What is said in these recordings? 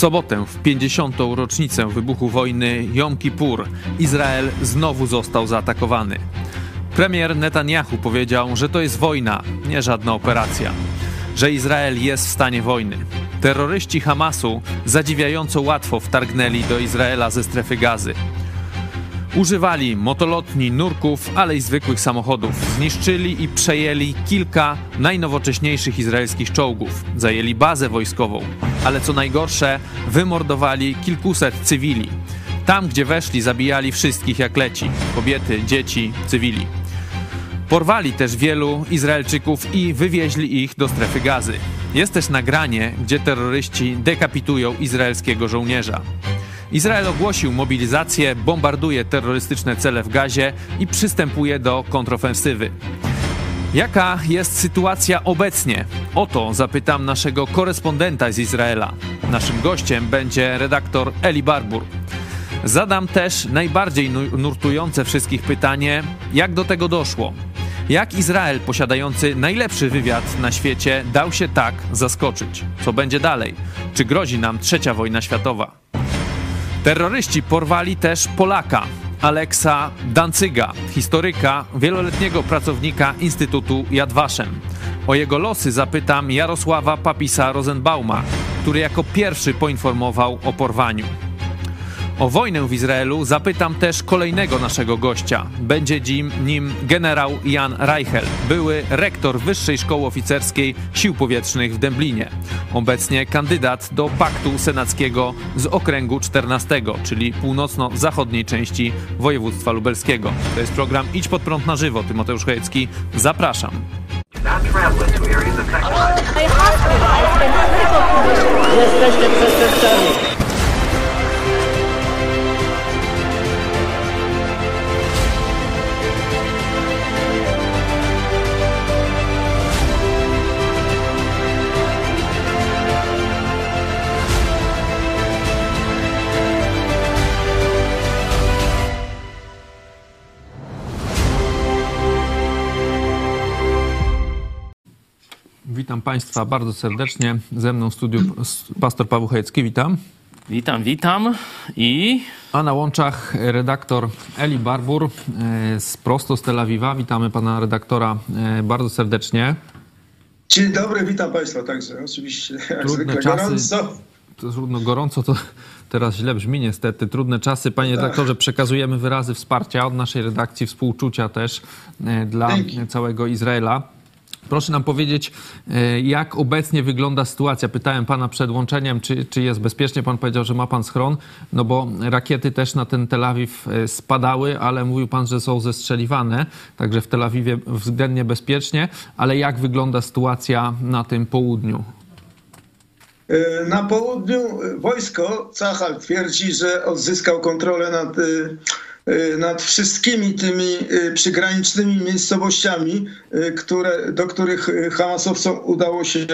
Sobotę, w 50. rocznicę wybuchu wojny Jom Kippur, Izrael znowu został zaatakowany. Premier Netanyahu powiedział, że to jest wojna, nie żadna operacja, że Izrael jest w stanie wojny. Terroryści Hamasu zadziwiająco łatwo wtargnęli do Izraela ze strefy gazy. Używali motolotni, nurków, ale i zwykłych samochodów. Zniszczyli i przejęli kilka najnowocześniejszych izraelskich czołgów. Zajęli bazę wojskową, ale co najgorsze, wymordowali kilkuset cywili. Tam, gdzie weszli, zabijali wszystkich jak leci kobiety, dzieci, cywili. Porwali też wielu Izraelczyków i wywieźli ich do strefy gazy. Jest też nagranie, gdzie terroryści dekapitują izraelskiego żołnierza. Izrael ogłosił mobilizację, bombarduje terrorystyczne cele w gazie i przystępuje do kontrofensywy. Jaka jest sytuacja obecnie? O to zapytam naszego korespondenta z Izraela. Naszym gościem będzie redaktor Eli Barbur. Zadam też najbardziej nurtujące wszystkich pytanie, jak do tego doszło? Jak Izrael, posiadający najlepszy wywiad na świecie, dał się tak zaskoczyć? Co będzie dalej? Czy grozi nam trzecia wojna światowa? Terroryści porwali też Polaka, Aleksa Dancyga, historyka, wieloletniego pracownika Instytutu Yad Vashem. O jego losy zapytam Jarosława Papisa Rosenbauma, który jako pierwszy poinformował o porwaniu. O wojnę w Izraelu zapytam też kolejnego naszego gościa. Będzie nim generał Jan Reichel, były rektor Wyższej Szkoły Oficerskiej Sił Powietrznych w Dęblinie. Obecnie kandydat do Paktu Senackiego z okręgu 14, czyli północno-zachodniej części województwa lubelskiego. To jest program Idź pod prąd na żywo. Tymoteusz Chojecki, zapraszam. Jesteście przestępcami. Witam Państwa bardzo serdecznie. Ze mną w studiu pastor Paweł Chojecki. Witam. Witam, witam. I... A na łączach redaktor Eli Barbur e, z prosto z Tel Awiwa. Witamy pana redaktora e, bardzo serdecznie. Dzień dobry, witam Państwa także. Oczywiście, jak Trudne czasy. gorąco. To trudno, gorąco to teraz źle brzmi niestety. Trudne czasy. Panie tak. redaktorze, przekazujemy wyrazy wsparcia od naszej redakcji, współczucia też e, dla Dzięki. całego Izraela. Proszę nam powiedzieć, e, jak obecnie wygląda sytuacja. Pytałem pana przed łączeniem, czy, czy jest bezpiecznie. Pan powiedział, że ma pan schron, no bo rakiety też na ten Tel Awiw e, spadały, ale mówił pan, że są zestrzeliwane, także w Tel Awiwie względnie bezpiecznie. Ale jak wygląda sytuacja na tym południu? E, na południu wojsko Cachal twierdzi, że odzyskał kontrolę nad nad wszystkimi tymi y, przygranicznymi miejscowościami, y, które, do których Hamasowcom udało się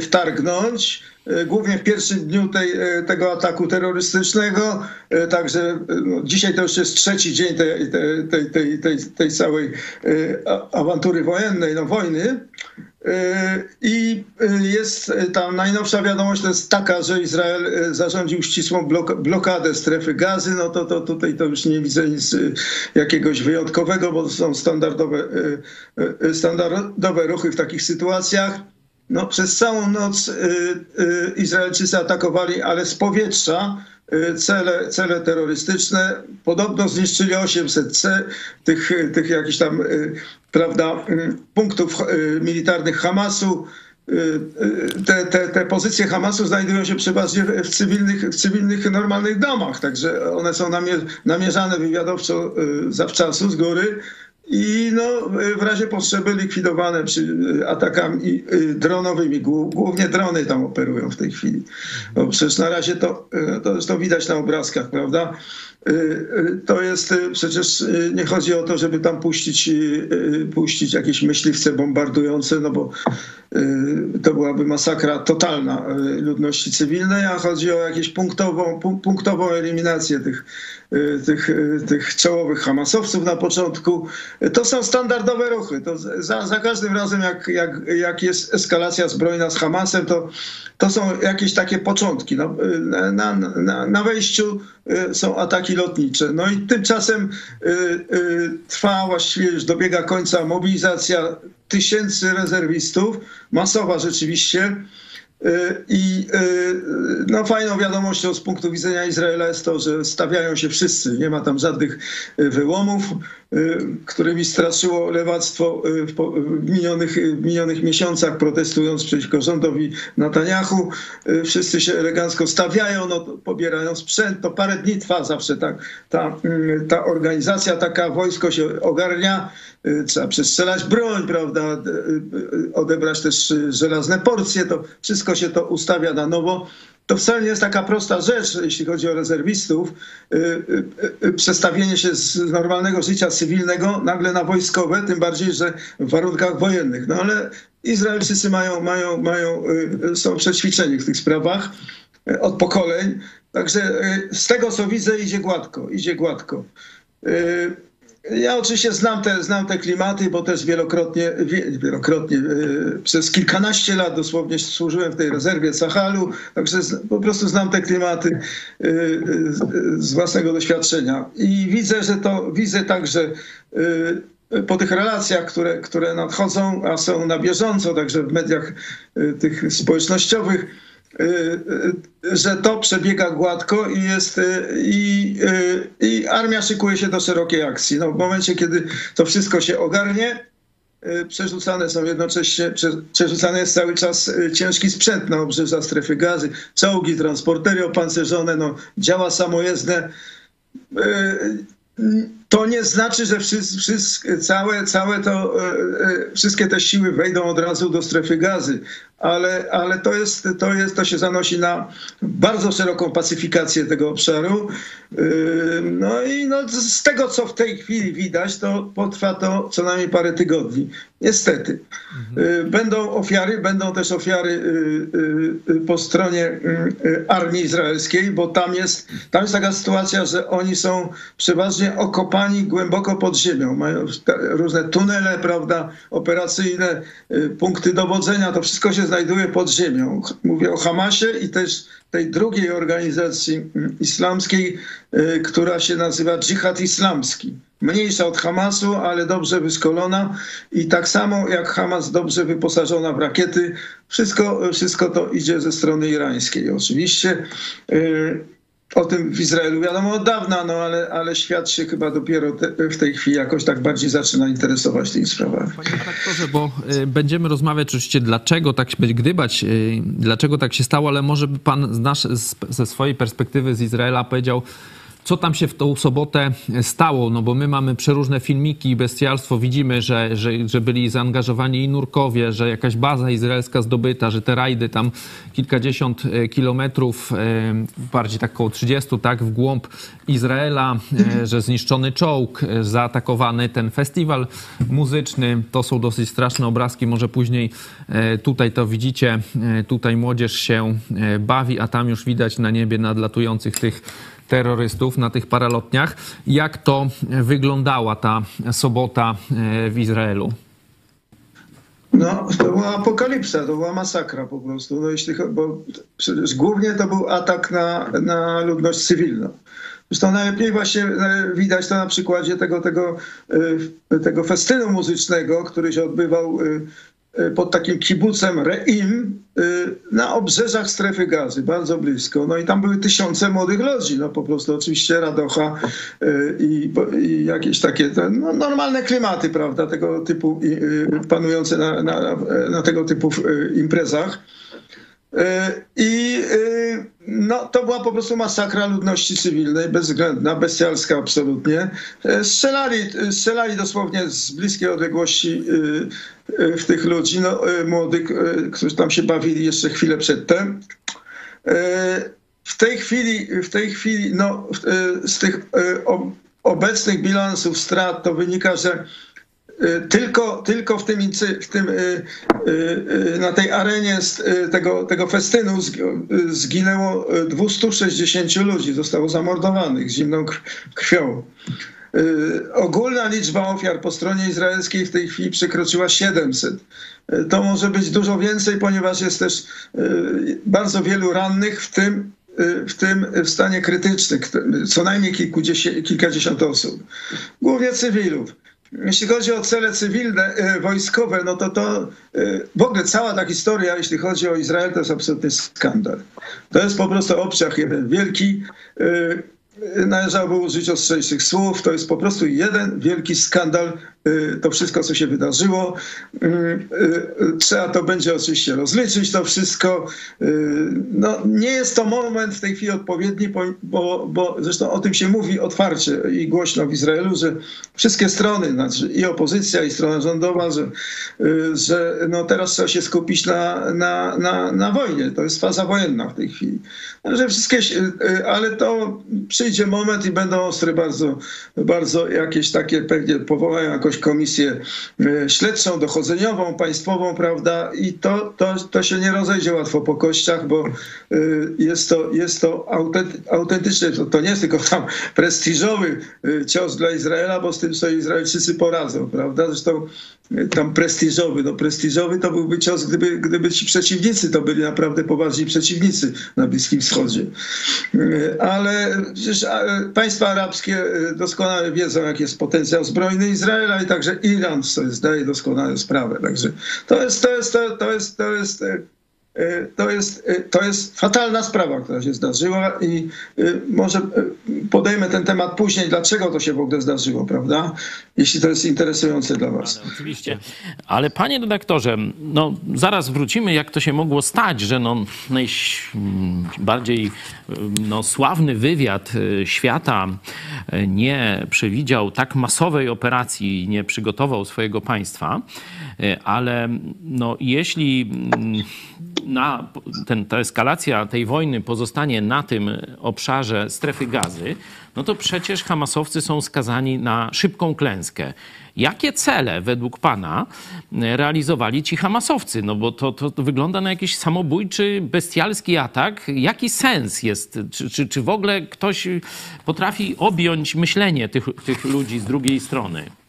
wtargnąć. Głównie w pierwszym dniu tej, tego ataku terrorystycznego, także no, dzisiaj to już jest trzeci dzień tej, tej, tej, tej, tej całej awantury wojennej, no wojny. E, I e, jest tam najnowsza wiadomość to jest taka, że Izrael e, zarządził ścisłą blokadę strefy gazy. No to, to tutaj to już nie widzę nic jakiegoś wyjątkowego, bo są standardowe, standardowe ruchy w takich sytuacjach. No, przez całą noc Izraelczycy atakowali, ale z powietrza cele, cele terrorystyczne. Podobno zniszczyli 800 C, tych, tych jakichś tam prawda, punktów militarnych Hamasu. Te, te, te pozycje Hamasu znajdują się przeważnie w cywilnych, w cywilnych, normalnych domach, także one są namierzane wywiadowczo zawczasu z góry i no, w razie potrzeby likwidowane przy atakami dronowymi. Głównie drony tam operują w tej chwili. Bo przecież na razie to, to, to widać na obrazkach, prawda? to jest przecież nie chodzi o to, żeby tam puścić, puścić jakieś myśliwce bombardujące, no bo to byłaby masakra totalna ludności cywilnej, a chodzi o jakąś punktową, punktową eliminację tych, tych, tych czołowych Hamasowców na początku. To są standardowe ruchy. To za, za każdym razem, jak, jak, jak jest eskalacja zbrojna z Hamasem, to, to są jakieś takie początki. No, na, na, na wejściu y, są ataki lotnicze. No i tymczasem y, y, trwa właściwie już dobiega końca mobilizacja tysięcy rezerwistów, masowa rzeczywiście. I no, fajną wiadomością z punktu widzenia Izraela jest to, że stawiają się wszyscy. Nie ma tam żadnych wyłomów. Y, którymi straszyło lewactwo y, w minionych, w minionych miesiącach, protestując przeciwko rządowi Netanyahu. Y, wszyscy się elegancko stawiają, no, pobierają sprzęt. To parę dni trwa zawsze ta, ta, ta organizacja, taka wojsko się ogarnia. Trzeba przestrzelać broń, prawda, odebrać też żelazne porcje. To wszystko się to ustawia na nowo to wcale nie jest taka prosta rzecz, jeśli chodzi o rezerwistów, y, y, y, przestawienie się z normalnego życia cywilnego nagle na wojskowe, tym bardziej, że w warunkach wojennych. No ale Izraelczycy mają, mają, mają, są przećwiczeni w tych sprawach od pokoleń. Także z tego, co widzę, idzie gładko, idzie gładko. Ja oczywiście znam te, znam te klimaty, bo też wielokrotnie, wielokrotnie e, przez kilkanaście lat dosłownie służyłem w tej rezerwie Sahalu, także po prostu znam te klimaty e, e, z własnego doświadczenia. I widzę, że to widzę także po tych relacjach, które, które nadchodzą, a są na bieżąco, także w mediach tych społecznościowych, że to przebiega gładko i jest y, i, i armia szykuje się do szerokiej akcji. No, w momencie, kiedy to wszystko się ogarnie, przerzucane są jednocześnie, przerzucany jest cały czas ciężki sprzęt na obrzeża strefy gazy, czołgi, transportery opancerzone, no, działa samojezdne to nie znaczy, że wszystkie, całe, całe to, e, e, wszystkie te siły wejdą od razu do strefy gazy, ale, ale to, jest, to, jest, to się zanosi na bardzo szeroką pacyfikację tego obszaru. E, no i no, z tego, co w tej chwili widać, to potrwa to co najmniej parę tygodni. Niestety. Będą ofiary, będą też ofiary po stronie armii izraelskiej, bo tam jest, tam jest taka sytuacja, że oni są przeważnie okopani głęboko pod ziemią. Mają różne tunele, prawda, operacyjne, y, punkty dowodzenia. To wszystko się znajduje pod ziemią. Mówię o Hamasie i też tej drugiej organizacji mm, islamskiej, y, która się nazywa Dżihad Islamski. Mniejsza od Hamasu, ale dobrze wyszkolona i tak samo jak Hamas dobrze wyposażona w rakiety. Wszystko, wszystko to idzie ze strony irańskiej oczywiście. O tym w Izraelu wiadomo od dawna, no ale, ale świat się chyba dopiero te, w tej chwili jakoś tak bardziej zaczyna interesować tymi sprawami. Panie redaktorze, bo y, będziemy rozmawiać oczywiście dlaczego tak się gdybać, y, dlaczego tak się stało, ale może by pan z nasz, ze swojej perspektywy z Izraela powiedział, co tam się w tą sobotę stało, no bo my mamy przeróżne filmiki i bestialstwo, widzimy, że, że, że byli zaangażowani i nurkowie, że jakaś baza izraelska zdobyta, że te rajdy tam kilkadziesiąt e, kilometrów, e, bardziej tak około 30, tak, w głąb Izraela, e, że zniszczony czołg, zaatakowany ten festiwal muzyczny, to są dosyć straszne obrazki, może później tutaj to widzicie, tutaj młodzież się bawi, a tam już widać na niebie nadlatujących tych terrorystów na tych paralotniach. Jak to wyglądała ta sobota e, w Izraelu? No, to była apokalipsa, to była masakra po prostu. No, jeśli, bo głównie to był atak na, na ludność cywilną. Zresztą najlepiej właśnie e, widać to na przykładzie tego, tego, e, tego festynu muzycznego, który się odbywał pod takim kibucem Reim y, na obrzeżach strefy gazy, bardzo blisko. No i tam były tysiące młodych ludzi, no po prostu oczywiście radocha y, i, i jakieś takie no, normalne klimaty, prawda, tego typu panujące na, na, na tego typu imprezach. I no, to była po prostu masakra ludności cywilnej, bezwzględna, bestialska absolutnie. Strzelali, strzelali dosłownie z bliskiej odległości w tych ludzi, no, młodych, którzy tam się bawili jeszcze chwilę przedtem. W tej chwili, w tej chwili no, z tych obecnych bilansów strat to wynika, że tylko, tylko w tym, w tym, na tej arenie tego, tego festynu zginęło 260 ludzi, zostało zamordowanych zimną krwią. Ogólna liczba ofiar po stronie izraelskiej w tej chwili przekroczyła 700. To może być dużo więcej, ponieważ jest też bardzo wielu rannych, w tym w tym w stanie krytycznym, co najmniej kilkadziesiąt osób, głównie cywilów. Jeśli chodzi o cele cywilne, wojskowe, no to to w ogóle cała ta historia, jeśli chodzi o Izrael, to jest absolutny skandal. To jest po prostu obciach jeden wielki należałoby użyć ostrzejszych słów. To jest po prostu jeden wielki skandal, to wszystko, co się wydarzyło. Y, y, trzeba to będzie oczywiście rozliczyć, to wszystko. No, nie jest to moment w tej chwili odpowiedni, bo, bo zresztą o tym się mówi otwarcie i głośno w Izraelu, że wszystkie strony, znaczy i opozycja, i strona rządowa, że, że no teraz trzeba się skupić na, na, na, na wojnie. To jest faza wojenna w tej chwili. Że wszystkie, ale to przyjdzie moment i będą ostre bardzo, bardzo jakieś takie, pewnie powołają jakąś komisję e, śledczą, dochodzeniową, państwową, prawda? I to, to, to się nie rozejdzie łatwo po kościach, bo e, jest to, jest to autentyczne, to, to nie jest tylko tam prestiżowy e, cios dla Izraela, bo z tym sobie Izraelczycy poradzą, prawda? Zresztą tam prestiżowy. No prestiżowy to byłby cios, gdyby, gdyby ci przeciwnicy to byli naprawdę poważni przeciwnicy na Bliskim Wschodzie. Ale przecież państwa arabskie doskonale wiedzą, jaki jest potencjał zbrojny Izraela i także Iran sobie zdaje doskonale sprawę. Także to jest, to jest, to, to jest, to jest E, to jest, e, to jest fatalna sprawa, która się zdarzyła i e, może podejmę ten temat później, dlaczego to się w ogóle zdarzyło, prawda? Jeśli to jest interesujące dla was. Ale, oczywiście. Ale panie redaktorze, no zaraz wrócimy, jak to się mogło stać, że no najbardziej no, sławny wywiad świata nie przewidział tak masowej operacji, nie przygotował swojego państwa, ale no jeśli na, ten, ta eskalacja tej wojny pozostanie na tym obszarze strefy gazy, no to przecież Hamasowcy są skazani na szybką klęskę. Jakie cele według Pana realizowali ci Hamasowcy? No bo to, to, to wygląda na jakiś samobójczy, bestialski atak. Jaki sens jest? Czy, czy, czy w ogóle ktoś potrafi objąć myślenie tych, tych ludzi z drugiej strony?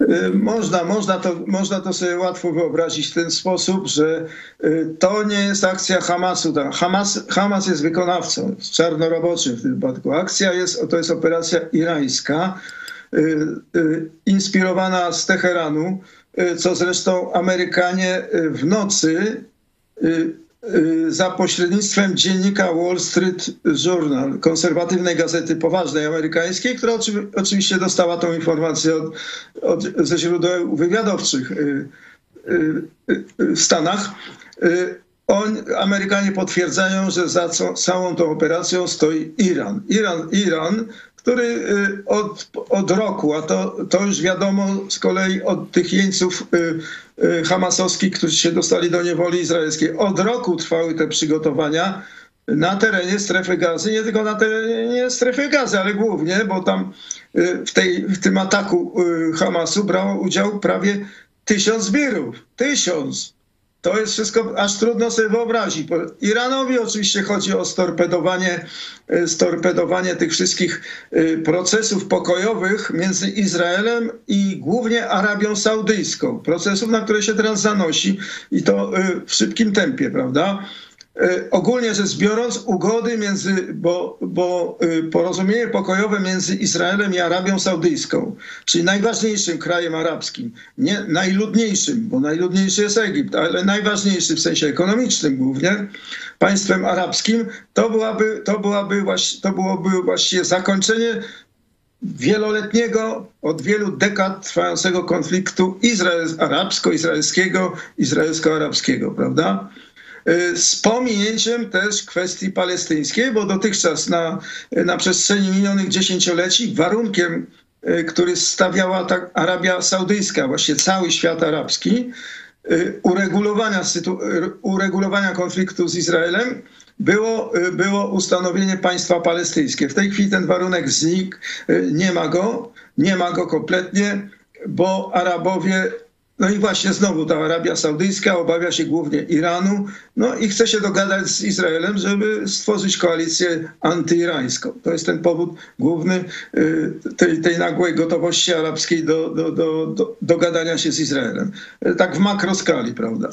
Y, można, można, to, można to sobie łatwo wyobrazić w ten sposób, że y, to nie jest akcja Hamasu. Hamas, Hamas jest wykonawcą, jest czarnoroboczym w tym wypadku. Akcja jest, to jest operacja irańska, y, inspirowana z Teheranu, co zresztą Amerykanie w nocy za pośrednictwem dziennika Wall Street Journal, konserwatywnej gazety poważnej amerykańskiej, która oczywiście dostała tą informację od, od, ze źródeł wywiadowczych y, y, w Stanach. On, Amerykanie potwierdzają, że za całą tą operacją stoi Iran. Iran, Iran który od, od roku, a to, to już wiadomo z kolei od tych jeńców Y, hamasowskich, którzy się dostali do niewoli izraelskiej. Od roku trwały te przygotowania na terenie strefy gazy, nie tylko na terenie strefy gazy, ale głównie, bo tam y, w, tej, w tym ataku y, Hamasu brało udział prawie tysiąc zbirów. Tysiąc. To jest wszystko aż trudno sobie wyobrazić. Iranowi oczywiście chodzi o storpedowanie, e, storpedowanie tych wszystkich e, procesów pokojowych między Izraelem i głównie Arabią Saudyjską. Procesów, na które się teraz zanosi i to e, w szybkim tempie, prawda? E, ogólnie rzecz biorąc, ugody między, bo, bo e, porozumienie pokojowe między Izraelem i Arabią Saudyjską, czyli najważniejszym krajem arabskim, nie najludniejszym, bo najludniejszy jest Egipt, ale najważniejszy w sensie ekonomicznym głównie, państwem arabskim, to, byłaby, to, byłaby, to byłoby właściwie zakończenie wieloletniego, od wielu dekad trwającego konfliktu izrael arabsko-izraelskiego, izraelsko-arabskiego, prawda? Y, z pominięciem też kwestii palestyńskiej, bo dotychczas na, na przestrzeni minionych dziesięcioleci warunkiem, y, który stawiała ta Arabia Saudyjska, właśnie cały świat arabski, y, uregulowania, uregulowania konfliktu z Izraelem było, było ustanowienie państwa palestyńskie. W tej chwili ten warunek znikł, nie ma go, nie ma go kompletnie, bo Arabowie no i właśnie znowu ta Arabia Saudyjska obawia się głównie Iranu, no i chce się dogadać z Izraelem, żeby stworzyć koalicję antyirańską. To jest ten powód główny y, tej, tej nagłej gotowości arabskiej do, do, do, do dogadania się z Izraelem. Tak w makroskali, prawda?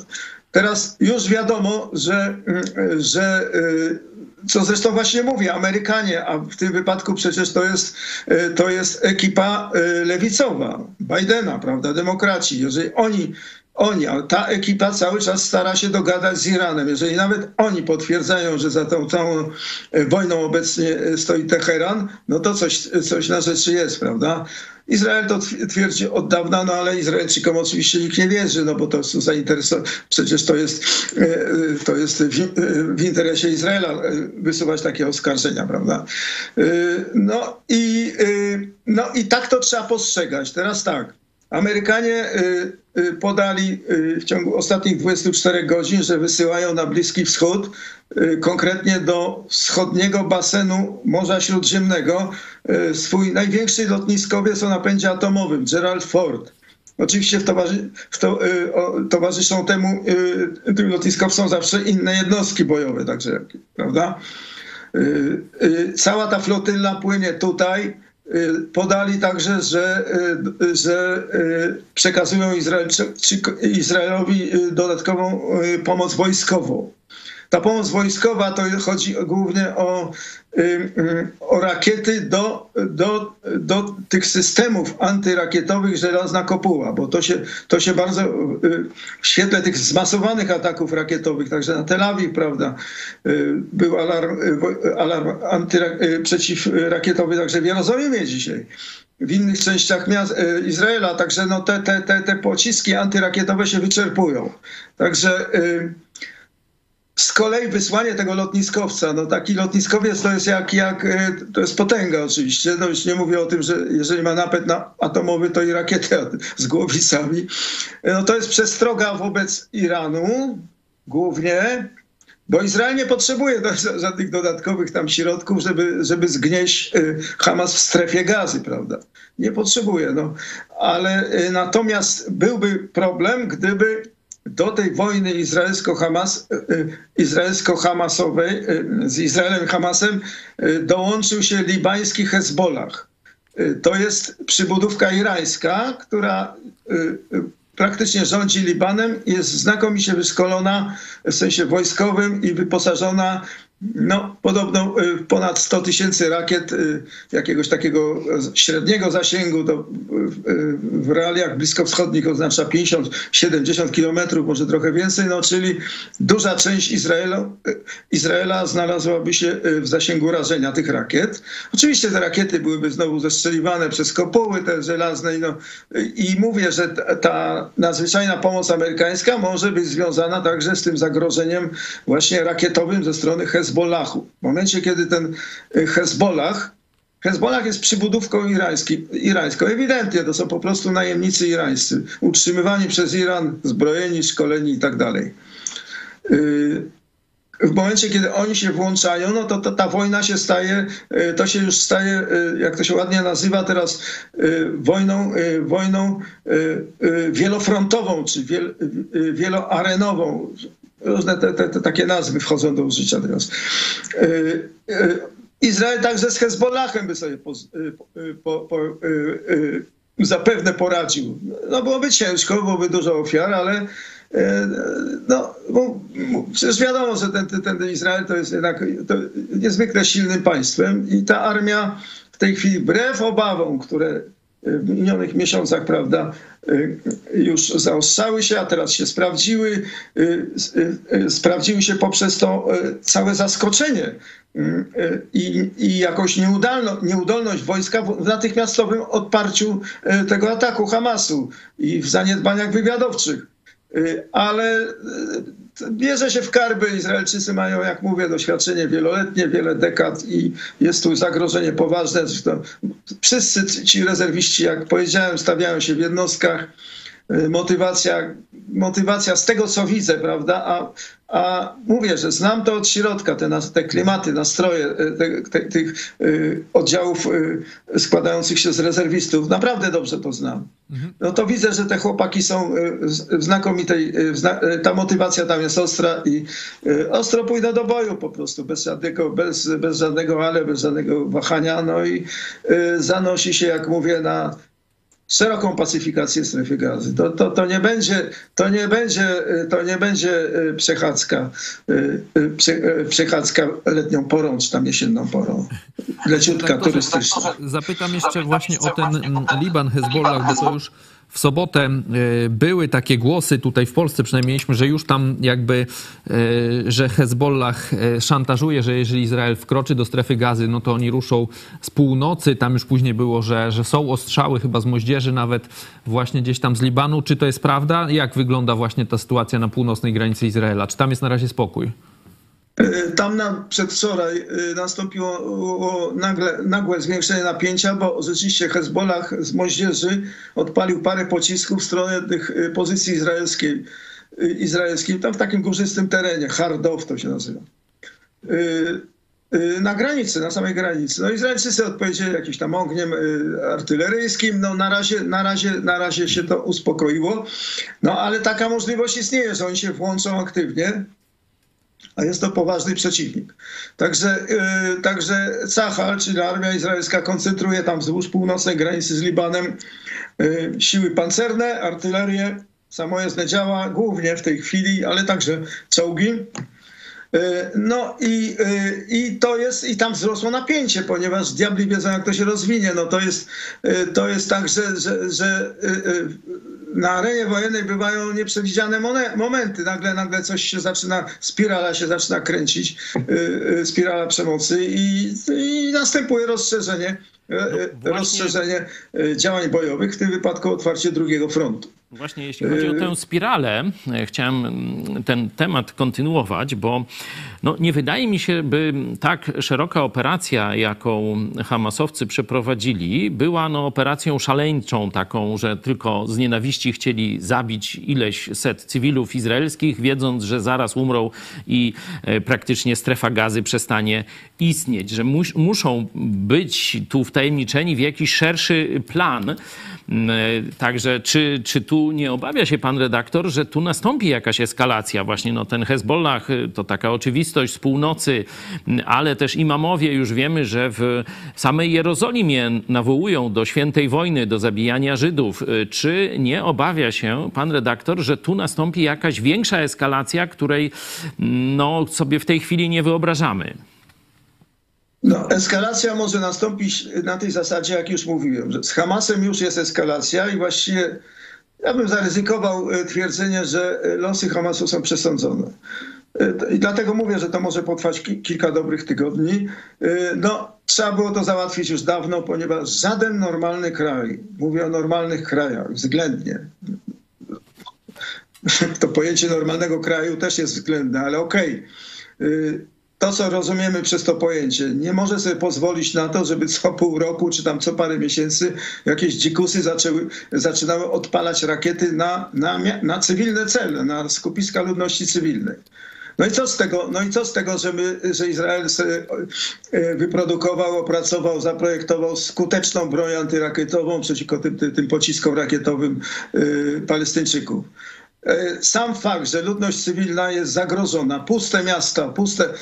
Teraz już wiadomo, że, y, że y, co zresztą właśnie mówię, Amerykanie, a w tym wypadku przecież to jest, e, to jest ekipa e, lewicowa, Bidena, prawda, demokraci. Jeżeli oni oni, ta ekipa cały czas stara się dogadać z Iranem. Jeżeli nawet oni potwierdzają, że za tą całą e, wojną obecnie stoi Teheran, no to coś, coś na rzeczy jest, prawda? Izrael to twierdzi od dawna, no ale Izraelczykom oczywiście nikt nie wierzy, no bo to są zainteresowani, przecież to jest, e, e, to jest w, w interesie Izraela wysuwać takie oskarżenia, prawda? No i, no i tak to trzeba postrzegać. Teraz tak, Amerykanie y, y, podali y, w ciągu ostatnich 24 godzin, że wysyłają na Bliski Wschód, konkretnie do wschodniego basenu Morza Śródziemnego, swój największy lotniskowiec o napędzie atomowym, Gerald Ford. Oczywiście w towarzy w to, towarzyszą temu tym lotniskowcom zawsze inne jednostki bojowe, także, prawda? Cała ta flotylla płynie tutaj podali także, że, y, że y, przekazują Izraelowi dodatkową pomoc wojskową. Ta pomoc wojskowa to chodzi głównie o, o rakiety do, do, do tych systemów antyrakietowych żelazna kopuła, bo to się, to się bardzo w świetle tych zmasowanych ataków rakietowych, także na Tel Awiw, prawda, był alarm, alarm antyra- przeciwrakietowy także w Jerozolimie dzisiaj w innych częściach miast, Izraela, także no te, te, te, te pociski antyrakietowe się wyczerpują. Także z kolei wysłanie tego lotniskowca, no taki lotniskowiec to jest jak, jak e, to jest potęga oczywiście, no już nie mówię o tym, że jeżeli ma napęd na atomowy, to i rakietę z głowicami. No to jest przestroga wobec Iranu głównie, bo Izrael nie potrzebuje żadnych dodatkowych tam środków, żeby, żeby zgnieść e, Hamas w strefie gazy, prawda? Nie potrzebuje, no. Ale e, natomiast byłby problem, gdyby do tej wojny izraelsko-hamas, e, e, izraelsko-hamasowej e, z Izraelem Hamasem dołączył się libański Hezbollah. To jest przybudówka irańska, która praktycznie rządzi Libanem, jest znakomicie wyszkolona w sensie wojskowym i wyposażona no, podobno y, ponad 100 tysięcy rakiet y, jakiegoś takiego średniego zasięgu, to w realiach bliskowschodnich oznacza 50-70 kilometrów, może trochę więcej, no czyli duża część Izraela, y, Izraela znalazłaby się w zasięgu rażenia tych rakiet. Oczywiście te rakiety byłyby znowu zestrzeliwane przez kopuły te żelazne no, i mówię, że ta nadzwyczajna pomoc amerykańska może być związana także z tym zagrożeniem właśnie rakietowym ze strony Hezbollah Hezbollahu. W momencie, kiedy ten y, Hezbollah, Hezbollah jest przybudówką irańską. Ewidentnie to są po prostu najemnicy irańscy, utrzymywani przez Iran, zbrojeni, szkoleni i tak dalej. Y, w momencie, kiedy oni się włączają, no to, to, ta wojna się staje, y, to się już staje, jak to się ładnie nazywa teraz, wojną, wojną wielofrontową, czy wiel, wieloarenową różne te, te, te, takie nazwy wchodzą do użycia teraz. E, e, Izrael także z Hezbollahem by sobie po, e, po, po, zapewne poradził. No byłoby ciężko, byłoby dużo ofiar, ale no, bo, przecież wiadomo, że ten, ten Izrael to jest jednak to niezwykle silnym państwem i ta armia w tej chwili, wbrew obawom, które w minionych miesiącach, prawda, y, już zaostrzały się, a teraz się sprawdziły. Y, y, sprawdziły się poprzez to całe zaskoczenie i, i jakąś nieudolność wojska w natychmiastowym odparciu tego ataku Hamasu i w zaniedbaniach wywiadowczych. Ale bierze się w karby. Izraelczycy mają, jak mówię, doświadczenie wieloletnie, wiele dekad i jest tu zagrożenie poważne. Wszyscy ci rezerwiści, jak powiedziałem, stawiają się w jednostkach. Motywacja, motywacja z tego, co widzę, prawda? A, a mówię, że znam to od środka, te, te klimaty, nastroje te, te, tych oddziałów składających się z rezerwistów. Naprawdę dobrze to znam. Mhm. No to widzę, że te chłopaki są w znakomitej, ta motywacja tam jest ostra i ostro pójdą do boju po prostu, bez żadnego, bez, bez żadnego ale, bez żadnego wahania. No i zanosi się, jak mówię, na szeroką pacyfikację strefy gazy. To, to, to, nie będzie, to, nie będzie, to nie będzie y, przechadzka, y, y, przechadzka letnią porą, czy tam jesienną porą. Leciutka, tak, turystyczna. Zapytam jeszcze właśnie o ten Liban, Hezbollah, bo to już w sobotę e, były takie głosy tutaj w Polsce, przynajmniej mieliśmy, że już tam jakby, e, że Hezbollah e, szantażuje, że jeżeli Izrael wkroczy do strefy gazy, no to oni ruszą z północy. Tam już później było, że, że są ostrzały chyba z moździerzy nawet właśnie gdzieś tam z Libanu. Czy to jest prawda? Jak wygląda właśnie ta sytuacja na północnej granicy Izraela? Czy tam jest na razie spokój? E, tam na, przedwczoraj e, nastąpiło nagle, nagłe zwiększenie napięcia, bo rzeczywiście Hezbollah z moździerzy odpalił parę pocisków w stronę tych e, pozycji izraelskiej, izraelskiej tam w takim górzystym terenie, Hardow to się nazywa. Na granicy, na samej granicy. No Izraelczycy odpowiedzieli jakimś tam ogniem artyleryjskim. No na razie, na razie, na razie się to uspokoiło. No ale taka możliwość istnieje, że oni się włączą aktywnie a jest to poważny przeciwnik. Także, yy, także Cachal, czyli armia izraelska, koncentruje tam wzdłuż północnej granicy z Libanem yy, siły pancerne, artylerię, samojezdne działa, głównie w tej chwili, ale także czołgi. Y, no i, y, i to jest, i tam wzrosło napięcie, ponieważ diabli wiedzą, jak to się rozwinie. No to jest, y, to jest tak, że, że, że na arenie wojennej bywają nieprzewidziane momenty. Nagle, nagle coś się zaczyna, spirala się zaczyna kręcić, y, y, spirala przemocy i, i następuje rozszerzenie, no, właśnie... rozszerzenie działań bojowych, w tym wypadku otwarcie drugiego frontu. Właśnie jeśli chodzi o tę spiralę, chciałem mm, ten temat kontynuować, bo no, nie wydaje mi się, by tak szeroka operacja, jaką Hamasowcy przeprowadzili, była no, operacją szaleńczą, taką, że tylko z nienawiści chcieli zabić ileś set cywilów izraelskich, wiedząc, że zaraz umrą i e, praktycznie strefa gazy przestanie istnieć, że mus muszą być tu wtajemniczeni w jakiś szerszy plan także czy, czy tu nie obawia się pan redaktor, że tu nastąpi jakaś eskalacja? Właśnie no, ten Hezbollah e, to taka oczywistość z północy, mm, ale też imamowie już wiemy, że w samej Jerozolimie nawołują do świętej wojny, do zabijania Żydów. E, czy nie obawia się pan redaktor, że tu nastąpi jakaś większa eskalacja, której mm, no, sobie w tej chwili nie wyobrażamy? No, eskalacja może nastąpić na tej zasadzie, jak już mówiłem, że z Hamasem już jest eskalacja i właściwie ja bym zaryzykował e, twierdzenie, że e, losy Hamasu są przesądzone. E, I dlatego mówię, że to może potrwać kilka dobrych tygodni. No, trzeba było to załatwić już dawno, ponieważ żaden normalny kraj, mówię o normalnych krajach względnie, to pojęcie normalnego kraju też jest względne, ale okej. Okay to, co rozumiemy przez to pojęcie. Nie może sobie pozwolić na to, żeby co pół roku, czy tam co parę miesięcy jakieś dzikusy zaczęły, zaczynały odpalać rakiety na, na, na cywilne cele, na skupiska ludności cywilnej. No i co z tego, no i co z tego że, my, że Izrael e, wyprodukował, opracował, zaprojektował skuteczną broń antyrakietową przeciwko tym, tym pociskom rakietowym y, Palestyńczyków. E, sam fakt, że ludność cywilna jest zagrożona, puste miasta, puste, e,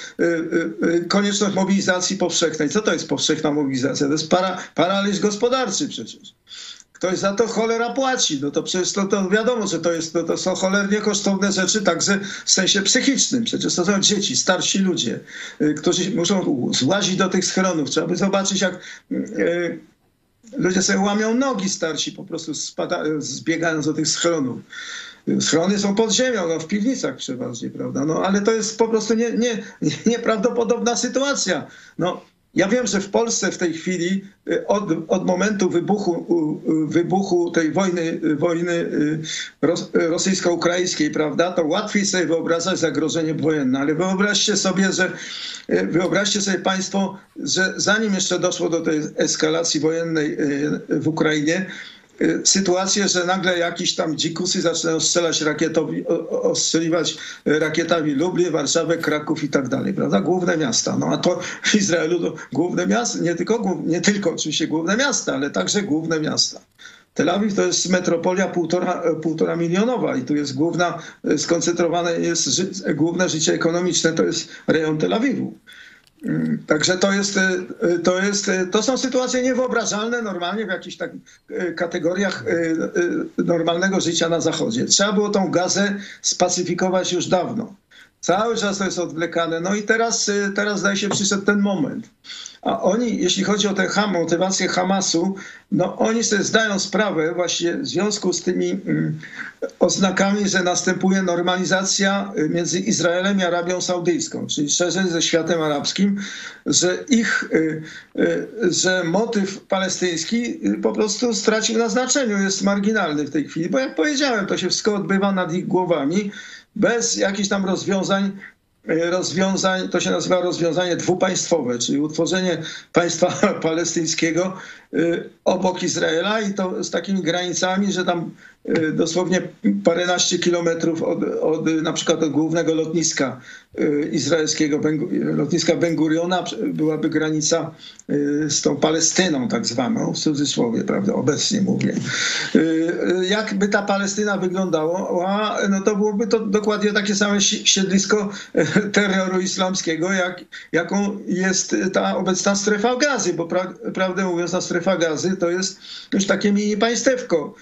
e, konieczność mobilizacji powszechnej. Co to jest powszechna mobilizacja? To jest para, paraliż gospodarczy przecież. Ktoś za to cholera płaci. No to przecież to, to wiadomo, że to, jest, to, to są cholernie kosztowne rzeczy także w sensie psychicznym. Przecież to są dzieci, starsi ludzie, którzy muszą złazić do tych schronów. Trzeba by zobaczyć, jak ludzie sobie łamią nogi starsi, po prostu spada, zbiegając do tych schronów. Schrony są pod ziemią, no, w piwnicach przeważnie, prawda? No, ale to jest po prostu nie, nie, nieprawdopodobna sytuacja. No, ja wiem, że w Polsce w tej chwili y, od, od momentu wybuchu, wybuchu tej wojny, wojny rosyjsko-ukraińskiej, prawda, to łatwiej sobie wyobrażać zagrożenie wojenne, ale wyobraźcie sobie, że y, wyobraźcie sobie Państwo, że zanim jeszcze doszło do tej eskalacji wojennej y, w Ukrainie, sytuację, że nagle jakiś tam dzikusy zaczynają strzelać rakietowi, ostrzeliwać rakietami Lublin, Warszawę, Kraków i tak dalej, prawda? Główne miasta. No a to w Izraelu to główne miasta, nie tylko, nie tylko oczywiście główne miasta, ale także główne miasta. Tel Awiw to jest metropolia półtora, półtora milionowa i tu jest główna, skoncentrowane jest ży, główne życie ekonomiczne, to jest rejon Tel Awiwu. Także to jest, y, to jest, y, to są sytuacje niewyobrażalne normalnie w jakichś tak y, kategoriach normalnego życia na Zachodzie. Trzeba było tą gazę spacyfikować już dawno. Cały czas to jest odwlekane. No i teraz, teraz zdaje się przyszedł ten moment. A oni, jeśli chodzi o tę motywację Hamasu, no oni sobie zdają sprawę właśnie w związku z tymi mm, oznakami, że następuje normalizacja y, między Izraelem i Arabią Saudyjską, czyli szerzej ze światem arabskim, że ich, y, y, że motyw palestyński po prostu stracił na znaczeniu, jest marginalny w tej chwili, bo jak powiedziałem, to się wszystko odbywa nad ich głowami, bez jakichś tam rozwiązań rozwiązań, to się nazywa rozwiązanie dwupaństwowe, czyli utworzenie państwa palestyńskiego obok Izraela i to z takimi granicami, że tam Y, dosłownie paręnaście kilometrów od, od na przykład od głównego lotniska y, izraelskiego, lotniska Ben Guriona byłaby granica y, z tą Palestyną tak zwaną, w cudzysłowie, prawda, obecnie mówię. Jakby ta Palestyna wyglądała, no to byłoby to dokładnie takie same siedlisko terroru islamskiego, jak, jaką jest ta obecna strefa gazy, bo pra, prawdę mówiąc ta strefa gazy to jest już takie mini państewko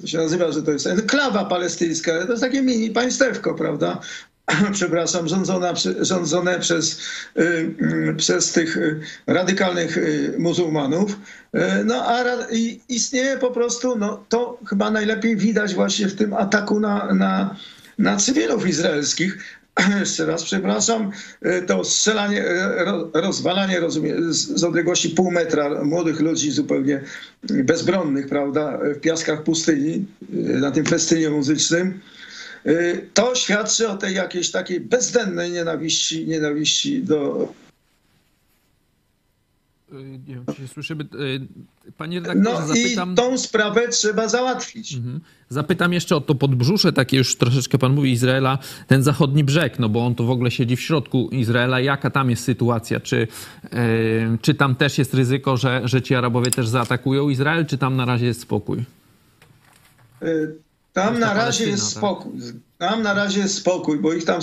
to się nazywa, że to jest enklawa palestyńska, ale to jest takie mini państewko, prawda? przepraszam, rządzona, rządzone przez, y, y, przez tych y, radykalnych muzułmanów. No a istnieje po prostu, no to chyba najlepiej widać właśnie w tym ataku na, na, na cywilów izraelskich, jeszcze raz przepraszam, e, to strzelanie, e, rozwalanie rozumiem, z odległości pół metra młodych ludzi zupełnie bezbronnych, prawda, w piaskach pustyni, e, na tym festynie muzycznym, to świadczy o tej jakiejś takiej bezdennej nienawiści, nienawiści do nie wiem, czy się słyszymy. Panie redaktorze, no zapytam... i tą sprawę trzeba załatwić. Mhm. Zapytam jeszcze o to podbrzusze, takie już troszeczkę pan mówi, Izraela, ten zachodni brzeg, no bo on to w ogóle siedzi w środku Izraela. Jaka tam jest sytuacja? Czy, yy, czy tam też jest ryzyko, że, że ci Arabowie też zaatakują Izrael, czy tam na razie jest spokój? Tam na razie jest tak? spokój. Tam na razie spokój, bo ich tam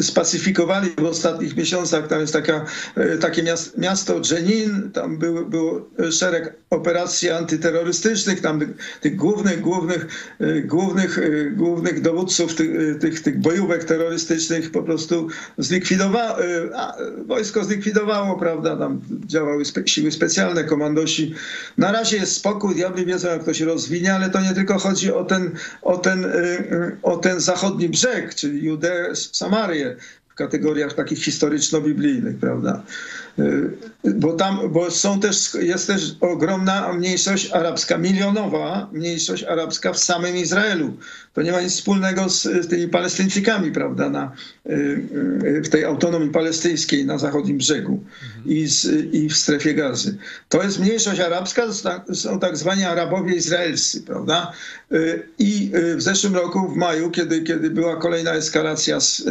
spacyfikowali w ostatnich miesiącach. Tam jest taka, e, takie miasto Dżenin, tam był, był szereg operacji antyterrorystycznych, tam tych głównych, głównych, e, głównych, e, głównych dowódców tych, tych, tych bojówek terrorystycznych po prostu zlikwidowało, wojsko zlikwidowało, prawda, tam działały spe, siły specjalne, komandosi. Na razie jest spokój, diabli wiedzą jak to się rozwinie, ale to nie tylko chodzi o ten, o ten, o ten zachód zachodni brzeg, czyli Judeę, Samarię w kategoriach takich historyczno-biblijnych, prawda? Y, bo tam, bo są też, jest też ogromna mniejszość arabska, milionowa mniejszość arabska w samym Izraelu. To nie ma nic wspólnego z, tymi Palestyńczykami, prawda, na, y, y, w tej autonomii palestyńskiej na zachodnim brzegu i, z, i w strefie gazy. To jest mniejszość arabska, są tak zwani Arabowie izraelscy, prawda? I w zeszłym roku, w maju, kiedy, kiedy była kolejna eskalacja z,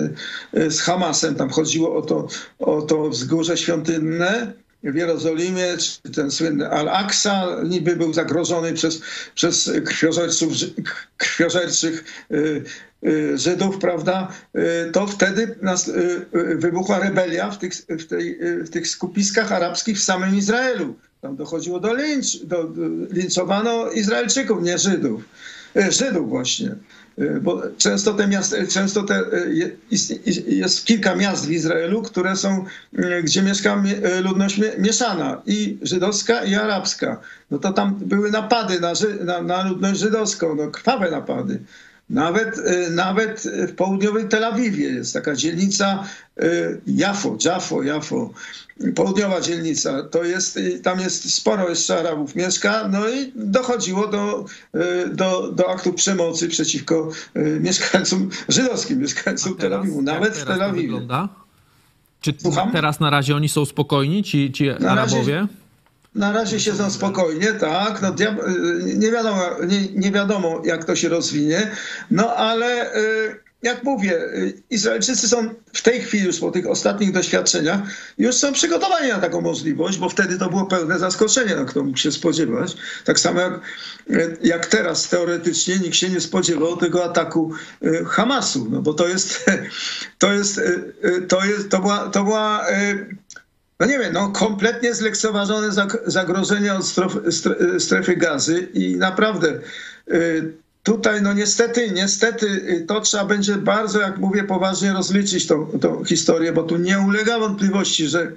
z Hamasem, tam chodziło o to, o to wzgórze świątyni, świątynne w Jerozolimie, czy ten słynny Al-Aqsa niby był zagrożony przez, przez krwiożerców, krwiożerczych y, y, Żydów, prawda, y, to wtedy nas, wybuchła rebelia w tych, w, tej, w tych skupiskach arabskich w samym Izraelu. Tam dochodziło do lincz, do, linczowano Izraelczyków, nie Żydów. Żydów właśnie. Y, bo często te miasta, często te, jest kilka miast w Izraelu, które są, y, gdzie mieszka ludność mieszana i żydowska i arabska. No to tam były napady na, na, na ludność żydowską, no krwawe napady. Nawet, nawet w południowej Tel Awiwie jest taka dzielnica Jafo, Jafo, Jafo, południowa dzielnica. To jest, tam jest sporo jeszcze Arabów mieszka, no i dochodziło do, do, do aktu przemocy przeciwko mieszkańcom, żydowskim mieszkańcom Tel Awiwu, nawet w Tel Awiwie. Czy Słucham? teraz na razie oni są spokojni, ci, ci Arabowie? Razie, na razie siedzą spokojnie, tak. No, nie, wiadomo, nie, nie wiadomo, jak to się rozwinie. No ale jak mówię, Izraelczycy są w tej chwili już po tych ostatnich doświadczeniach już są przygotowani na taką możliwość, bo wtedy to było pełne zaskoczenie, na kto mógł się spodziewać. Tak samo jak, jak teraz teoretycznie nikt się nie spodziewał tego ataku Hamasu, no bo to jest, to jest, to jest, to była, to była no nie wiem, no kompletnie zlekceważone zagrożenie od strefy, strefy gazy i naprawdę y, tutaj no niestety, niestety y, to trzeba będzie bardzo, jak mówię, poważnie rozliczyć tą, tą historię, bo tu nie ulega wątpliwości, że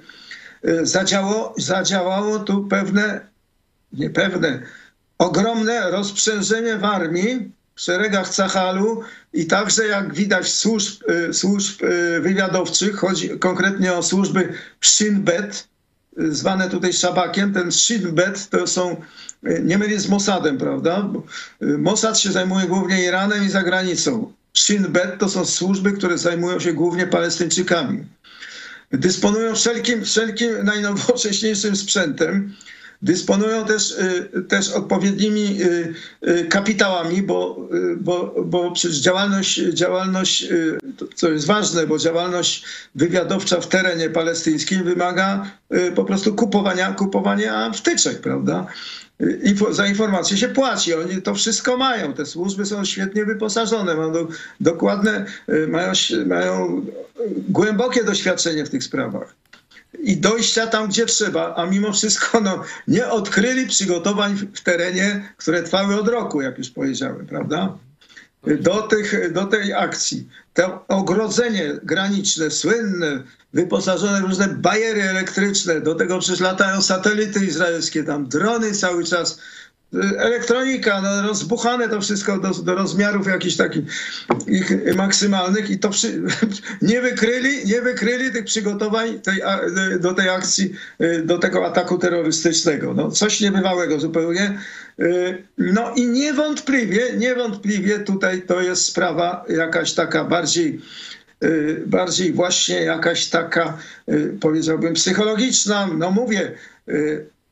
y, zadziało, zadziałało tu pewne, niepewne, ogromne rozprzężenie w armii, w szeregach Cahalu i także jak widać służb, y, służb y, wywiadowczych, chodzi konkretnie o służby Shin Bet, y, zwane tutaj szabakiem. Ten Shin Bet to są, nie myli z Mossadem, prawda? Mossad się zajmuje głównie Iranem i zagranicą. Shin Bet to są służby, które zajmują się głównie Palestyńczykami. Dysponują wszelkim, wszelkim najnowocześniejszym sprzętem dysponują też, y, też odpowiednimi y, y, kapitałami, bo, bo, bo przecież działalność, działalność, co jest ważne, bo działalność wywiadowcza w terenie palestyńskim wymaga po prostu kupowania, kupowania wtyczek, prawda? za informacje się płaci. Oni to wszystko mają. Te służby są świetnie wyposażone, mają do, dokładne, mają, mają głębokie doświadczenie w tych sprawach i dojścia tam, gdzie trzeba, a mimo wszystko no, nie odkryli przygotowań w terenie, które trwały od roku, jak już powiedziałem, prawda? Do, tych, do tej akcji. To ogrodzenie graniczne, słynne, wyposażone w różne bajery elektryczne, do tego przecież latają satelity izraelskie, tam drony cały czas elektronika, no, rozbuchane to wszystko do, do rozmiarów jakichś takich ich maksymalnych i to przy, nie wykryli, nie wykryli tych przygotowań tej, do tej akcji, do tego ataku terrorystycznego. No, coś niebywałego zupełnie. No i niewątpliwie, niewątpliwie tutaj to jest sprawa jakaś taka bardziej bardziej właśnie jakaś taka, powiedziałbym, psychologiczna. No mówię,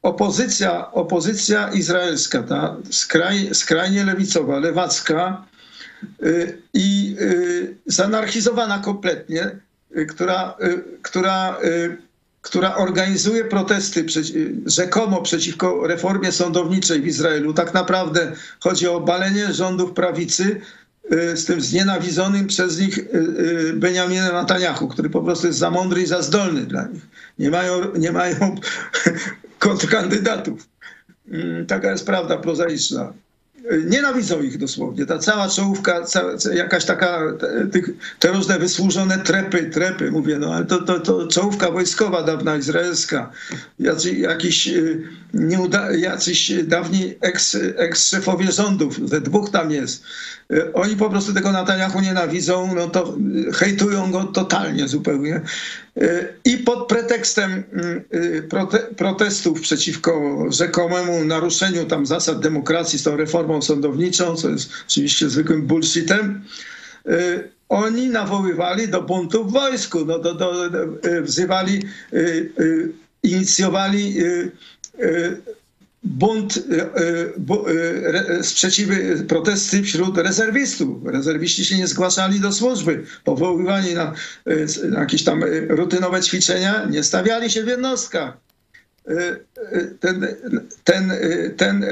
opozycja, opozycja izraelska, ta skraj, skrajnie lewicowa, lewacka y, i y, zanarchizowana kompletnie, y, która, która, która organizuje protesty przeci rzekomo przeciwko reformie sądowniczej w Izraelu. Tak naprawdę chodzi o obalenie rządów prawicy z tym znienawidzonym przez nich Benjaminem Netanyahu, który po prostu jest za mądry i za zdolny dla nich. Nie mają, nie mają kontrkandydatów. Mm, taka jest prawda prozaiczna. Nienawidzą ich dosłownie. Ta cała czołówka, cała, jakaś taka, te, różne wysłużone trepy, trepy, mówię, no ale to, to, to czołówka wojskowa dawna, izraelska, jacy, jakiś, y, nieuda, jacyś dawni eks, eks-szefowie rządów, ze dwóch tam jest. Y, oni po prostu tego Netanyahu nienawidzą, no to hejtują go totalnie zupełnie. I pod pretekstem y, prote protestów przeciwko rzekomemu naruszeniu tam zasad demokracji z tą reformą sądowniczą, co jest oczywiście zwykłym bullshitem, y, oni nawoływali do buntu w wojsku, no, do, do, y, wzywali, inicjowali bunt, e, e, sprzeciwy, protesty wśród rezerwistów. Rezerwiści się nie zgłaszali do służby, powoływani na, e, na jakieś tam rutynowe ćwiczenia, nie stawiali się w jednostkach. Ten, ten, ten,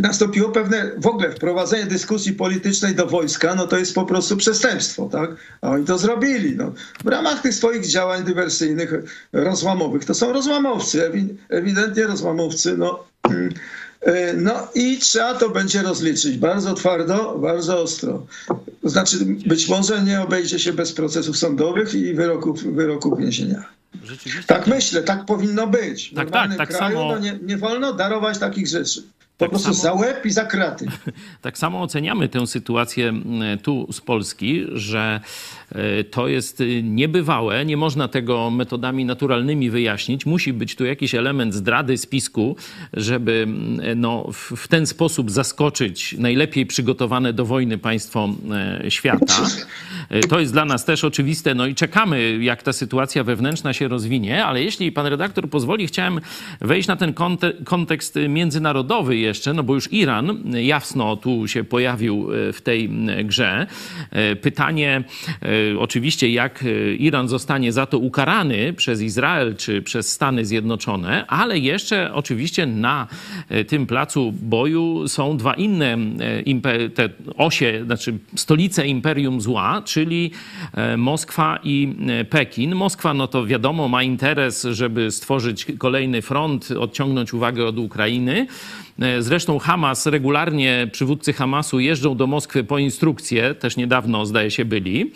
nastąpiło pewne w ogóle wprowadzenie dyskusji politycznej do wojska, no to jest po prostu przestępstwo, tak? A oni to zrobili. No. W ramach tych swoich działań dywersyjnych, rozłamowych. To są rozłamowcy, ewidentnie rozłamowcy, no E, no i trzeba to będzie rozliczyć bardzo twardo, bardzo ostro. To znaczy być może nie obejdzie się bez procesów sądowych i wyroków, wyroków więzienia. Tak myślę, tak powinno być. W tak, tak, tak kraju samo... no nie, nie wolno darować takich rzeczy. Po tak prostu samo, za łeb i za kraty. Tak samo oceniamy tę sytuację tu z Polski, że e, to jest niebywałe, nie można tego metodami naturalnymi wyjaśnić. Musi być tu jakiś element zdrady, spisku, żeby no, w ten sposób zaskoczyć najlepiej przygotowane do wojny państwo e, świata. To jest dla nas też oczywiste, no i czekamy, jak ta sytuacja wewnętrzna się rozwinie, ale jeśli pan redaktor pozwoli, chciałem wejść na ten kontekst międzynarodowy jeszcze, no bo już Iran jasno tu się pojawił w tej grze. Pytanie oczywiście, jak Iran zostanie za to ukarany przez Izrael czy przez Stany Zjednoczone, ale jeszcze oczywiście na tym placu boju są dwa inne te osie, znaczy stolice imperium zła, czyli e, Moskwa i e, Pekin. Moskwa, no to wiadomo, ma interes, żeby stworzyć kolejny front, odciągnąć uwagę od Ukrainy. E, zresztą Hamas, regularnie przywódcy Hamasu jeżdżą do Moskwy po instrukcję, też niedawno zdaje się byli,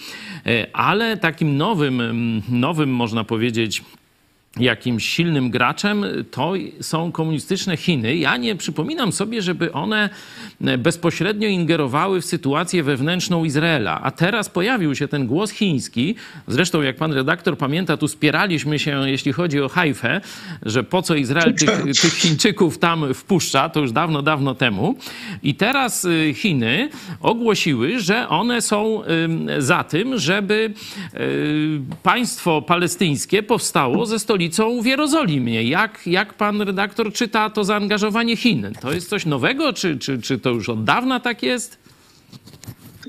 ale takim nowym, nowym można powiedzieć, jakimś silnym graczem, to są komunistyczne Chiny. Ja nie przypominam sobie, żeby one bezpośrednio ingerowały w sytuację wewnętrzną Izraela. A teraz pojawił się ten głos chiński. Zresztą, jak pan redaktor pamięta, tu spieraliśmy się, jeśli chodzi o Hajfę, że po co Izrael tych, tych Chińczyków tam wpuszcza, to już dawno, dawno temu. I teraz y, Chiny ogłosiły, że one są za tym, żeby y, państwo palestyńskie powstało ze stolicy stolicą w Jerozolimie. Jak, jak pan redaktor czyta to zaangażowanie Chin? To jest coś nowego, czy, czy, czy to już od dawna tak jest?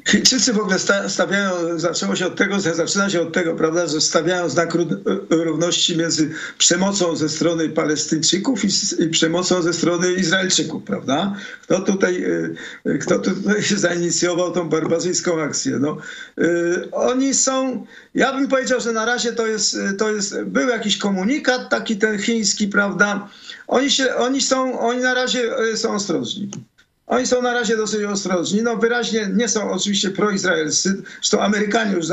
Chińczycy w ogóle stawiają, zaczęło się od tego, zaczyna się od tego, prawda, że stawiają znak równości między przemocą ze strony Palestyńczyków i, przemocą ze strony Izraelczyków, prawda? Kto tutaj, y, kto tutaj zainicjował tą barbarzyńską akcję? No, oni są, ja bym powiedział, że na razie to jest, to jest, był jakiś komunikat taki ten chiński, prawda? Oni się, oni są, oni na razie są ostrożni. Oni są na razie dosyć ostrożni. No wyraźnie nie są oczywiście proizraelscy. Zresztą Amerykanie już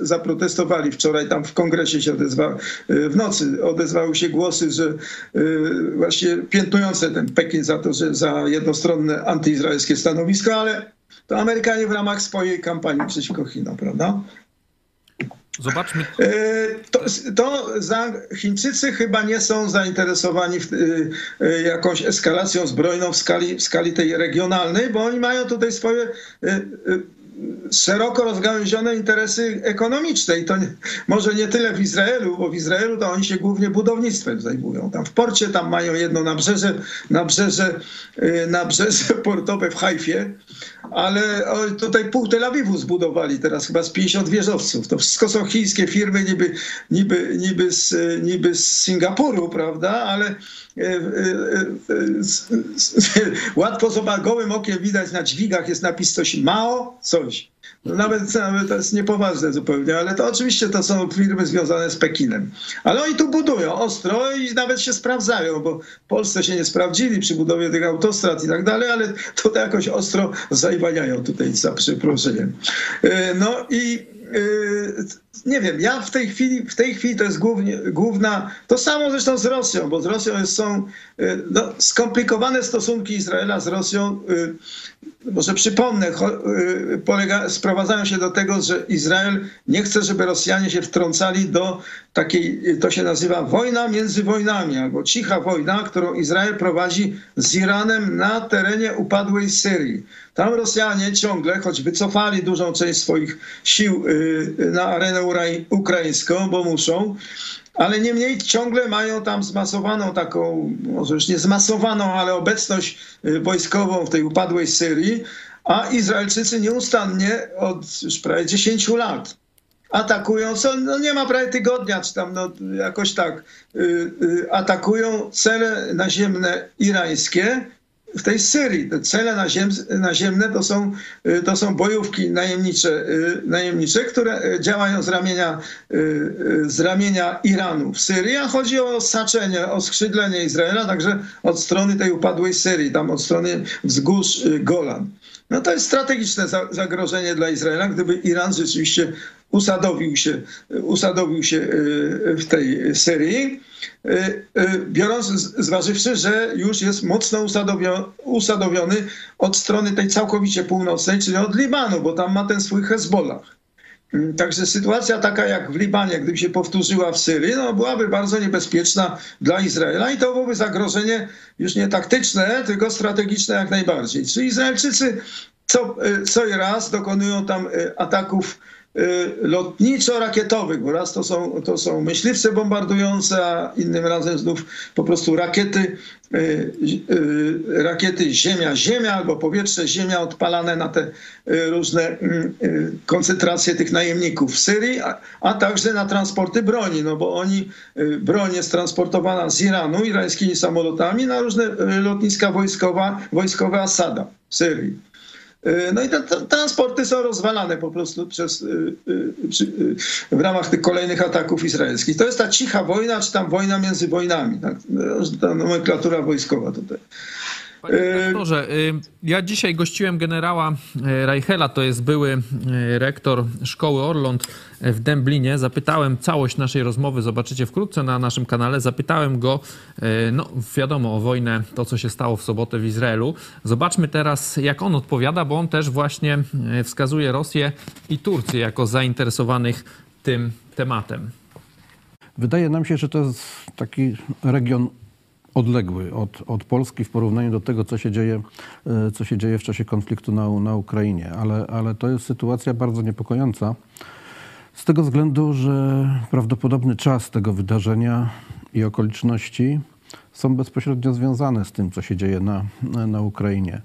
zaprotestowali wczoraj tam w kongresie się odezwa, y, w nocy odezwały się głosy, że y, właśnie piętnujące ten Pekin za to, że za jednostronne antyizraelskie stanowisko, ale to Amerykanie w ramach swojej kampanii przeciwko Chinom, prawda? Zobaczmy. E, to, to za, Chińczycy chyba nie są zainteresowani w, e, e, jakąś eskalacją zbrojną w skali, w skali tej regionalnej, bo oni mają tutaj swoje szeroko rozgałęzione interesy ekonomiczne i to nie, może nie tyle w Izraelu, bo w Izraelu to oni się głównie budownictwem zajmują. Tam w porcie tam mają jedno nabrzeże, nabrzeże, nabrzeże portowe w Hajfie, ale tutaj pół Tel Awiwu zbudowali teraz chyba z 50 wieżowców. To wszystko są chińskie firmy niby, niby, niby, z, niby z Singapuru, prawda, ale łatwo z gołym okiem widać na dźwigach jest napis coś Mao, coś. No nawet, nawet to jest niepoważne zupełnie, ale to oczywiście to są firmy związane z Pekinem. Ale oni tu budują ostro i nawet się sprawdzają, bo w Polsce się nie sprawdzili przy budowie tych autostrad i tak dalej, ale to jakoś ostro zajwaniają tutaj za przeproszeniem. E, no i e, nie wiem, ja w tej chwili, w tej chwili to jest głównie, główna, to samo zresztą z Rosją, bo z Rosją są e, no, skomplikowane stosunki Izraela z Rosją może przypomnę, polega, sprowadzają się do tego, że Izrael nie chce, żeby Rosjanie się wtrącali do takiej, to się nazywa wojna między wojnami, albo cicha wojna, którą Izrael prowadzi z Iranem na terenie upadłej Syrii. Tam Rosjanie ciągle, choć wycofali dużą część swoich sił y, na arenę ukraińską, bo muszą, ale niemniej ciągle mają tam zmasowaną taką, może już nie zmasowaną, ale obecność y, wojskową w tej upadłej Syrii, a Izraelczycy nieustannie od już prawie 10 lat atakują, co no nie ma prawie tygodnia, czy tam no, jakoś tak, y, y, atakują cele naziemne irańskie, w tej Syrii. Te cele naziem, naziemne to są, y, to są bojówki najemnicze, y, najemnicze, które y, działają z ramienia, z ramienia Iranu w Syrii, a chodzi o saczenie, o skrzydlenie Izraela, także od strony tej upadłej Syrii, tam od strony wzgórz Golan. No to jest strategiczne zagrożenie dla Izraela, gdyby Iran rzeczywiście usadowił się, usadowił się w tej Syrii. Y, y, biorąc, zważywszy, że już jest mocno usadowiony od strony tej całkowicie północnej, czyli od Libanu, bo tam ma ten swój Hezbollah. Mm, także sytuacja taka jak w Libanie, gdyby się powtórzyła w Syrii, no byłaby bardzo niebezpieczna dla Izraela i to byłoby zagrożenie już nie taktyczne, tylko strategiczne jak najbardziej. Czyli Izraelczycy co, y, co raz dokonują tam ataków lotniczo-rakietowych, bo raz to są, to są myśliwce bombardujące, a innym razem znów po prostu rakiety, rakiety ziemia-ziemia albo powietrze-ziemia odpalane na te różne mm, koncentracje tych najemników w Syrii, a, a także na transporty broni, no bo oni, broń jest transportowana z Iranu irańskimi samolotami na różne lotniska wojskowe, wojskowe Asada w Syrii. Y, no i te, transporty są rozwalane po prostu przez, y, y, w ramach tych kolejnych ataków izraelskich. To jest ta cicha wojna, czy tam wojna między wojnami. Tak? Ta nomenklatura wojskowa tutaj. Panie rektorze, ja dzisiaj gościłem generała Reichela, to jest były rektor szkoły Orląt w Dęblinie. Zapytałem całość naszej rozmowy, zobaczycie wkrótce na naszym kanale. Zapytałem go, no wiadomo, o wojnę, to co się stało w sobotę w Izraelu. Zobaczmy teraz, jak on odpowiada, bo on też właśnie wskazuje Rosję i Turcję jako zainteresowanych tym tematem. Wydaje nam się, że to jest taki region odległy od, od Polski w porównaniu do tego, co się dzieje, e, co się dzieje w czasie konfliktu na, na Ukrainie. Ale, ale to jest sytuacja bardzo niepokojąca z tego względu, że prawdopodobny czas tego wydarzenia i okoliczności są bezpośrednio związane z tym, co się dzieje na, na Ukrainie.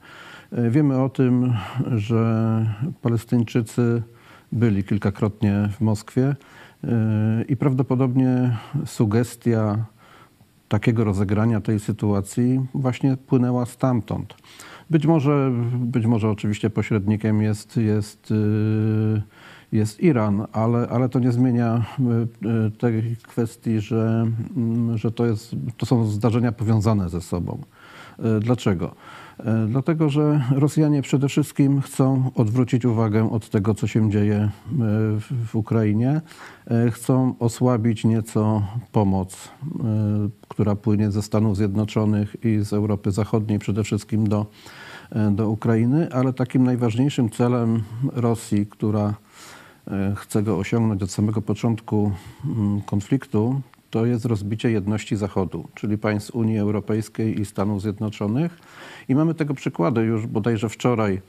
E, wiemy o tym, że Palestyńczycy byli kilkakrotnie w Moskwie e, i prawdopodobnie sugestia takiego rozegrania tej sytuacji właśnie płynęła stamtąd. Być może, być może oczywiście pośrednikiem jest, jest, y, jest Iran, ale, ale to nie zmienia y, y, tej kwestii, że, mm, że to, jest, to są zdarzenia powiązane ze sobą. Dlaczego? E, dlatego, że Rosjanie przede wszystkim chcą odwrócić uwagę od tego, co się dzieje e, w Ukrainie. E, chcą osłabić nieco pomoc, która płynie ze Stanów Zjednoczonych i z Europy Zachodniej, przede wszystkim do, do Ukrainy, ale takim najważniejszym celem Rosji, która chce go osiągnąć od samego początku mm, konfliktu, to jest rozbicie jedności Zachodu, czyli państw Unii Europejskiej i Stanów Zjednoczonych. I mamy tego przykłady już bodajże wczoraj.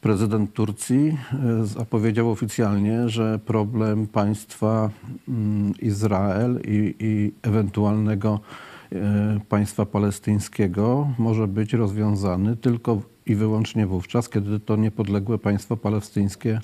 Prezydent Turcji e, zapowiedział oficjalnie, że problem państwa mm, Izrael i, i ewentualnego e, państwa palestyńskiego może być rozwiązany tylko i wyłącznie wówczas, kiedy to niepodległe państwo palestyńskie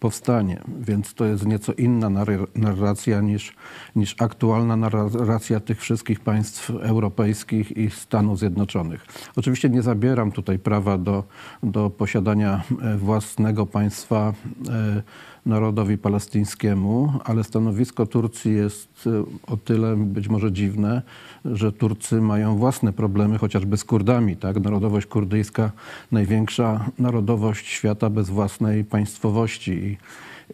powstanie. Więc to jest nieco inna narracja niż, niż aktualna narracja tych wszystkich państw europejskich i Stanów Zjednoczonych. Oczywiście nie zabieram tutaj prawa do, do posiadania własnego państwa e, narodowi palestyńskiemu, ale stanowisko Turcji jest e, o tyle być może dziwne, że Turcy mają własne problemy, chociażby z Kurdami. Tak? Narodowość kurdyjska, największa narodowość świata bez własnej państwowości.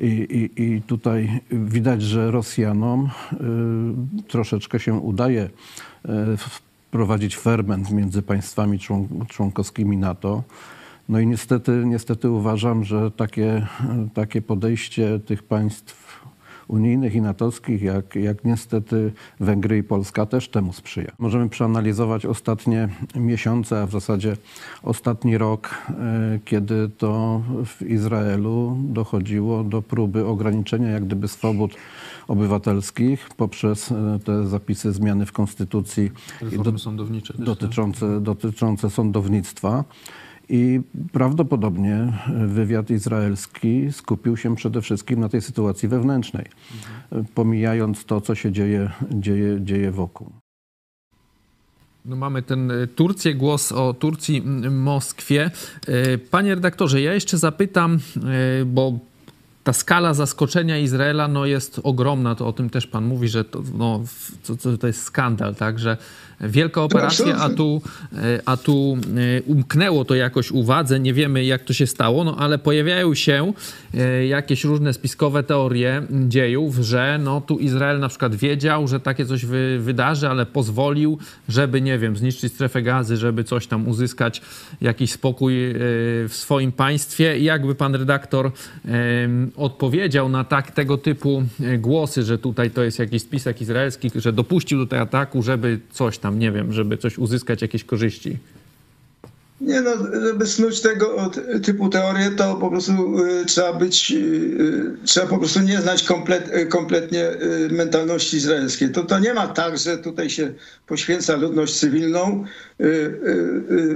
I, i, i tutaj widać, że Rosjanom y, troszeczkę się udaje y, wprowadzić ferment między państwami członkowskimi NATO. No i niestety, niestety uważam, że takie, takie podejście tych państw unijnych i natowskich, jak, jak niestety Węgry i Polska też temu sprzyja. Możemy przeanalizować ostatnie miesiące, a w zasadzie ostatni rok, e, kiedy to w Izraelu dochodziło do próby ograniczenia jak gdyby swobód obywatelskich poprzez e, te zapisy zmiany w konstytucji do, dotyczące, dotyczące sądownictwa. I prawdopodobnie wywiad izraelski skupił się przede wszystkim na tej sytuacji wewnętrznej, mhm. pomijając to, co się dzieje, dzieje, dzieje wokół. No mamy ten e, Turcję, głos o Turcji, Moskwie. E, panie redaktorze, ja jeszcze zapytam, e, bo ta skala zaskoczenia Izraela no, jest ogromna. To o tym też pan mówi, że to, no, to, to jest skandal, tak? Że wielka operacja, a tu, e, a tu e, umknęło to jakoś uwadze. Nie wiemy, jak to się stało, no ale pojawiają się e, jakieś różne spiskowe teorie dziejów, że no, tu Izrael na przykład wiedział, że takie coś wy, wydarzy, ale pozwolił, żeby, nie wiem, zniszczyć strefę gazy, żeby coś tam uzyskać, jakiś spokój w swoim państwie. I jakby pan redaktor odpowiedział na tak, tego typu głosy, że tutaj to jest jakiś spisek izraelski, że dopuścił do tego ataku, żeby coś tam, nie wiem, żeby coś uzyskać, jakieś korzyści? Nie no, żeby snuć tego typu teorię, to po prostu y, trzeba być, y, y, trzeba po prostu nie znać komplet, kompletnie mentalności izraelskiej. To, to nie ma tak, że tutaj się poświęca ludność cywilną,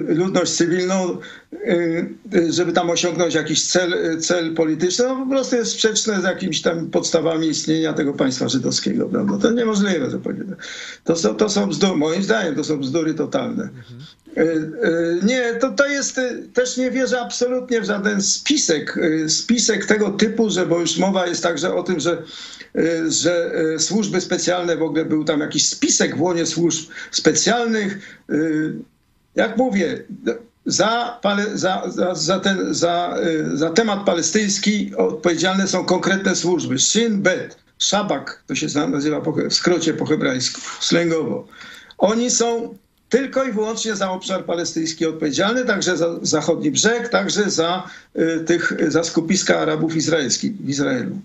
ludność cywilną, żeby tam osiągnąć jakiś cel, cel polityczny. No po prostu jest sprzeczne z jakimiś tam podstawami istnienia tego państwa żydowskiego, prawda? To niemożliwe, powiedzieć. To są, to są bzdury, moim zdaniem, to są bzdury totalne. E, e, nie, to, to jest, e, też nie wierzę absolutnie w żaden spisek, spisek tego typu, że, bo już mowa jest także o tym, że, że służby specjalne, w ogóle był tam jakiś spisek w łonie służb specjalnych. Jak mówię, za, za, za, ten, za, za temat palestyński odpowiedzialne są konkretne służby. Shin Bet, Szabak, to się nazywa w skrócie po hebrajsku, slangowo. Oni są tylko i wyłącznie za obszar palestyński odpowiedzialny, także za zachodni brzeg, także za, y, tych, za skupiska Arabów izraelskich w Izraelu.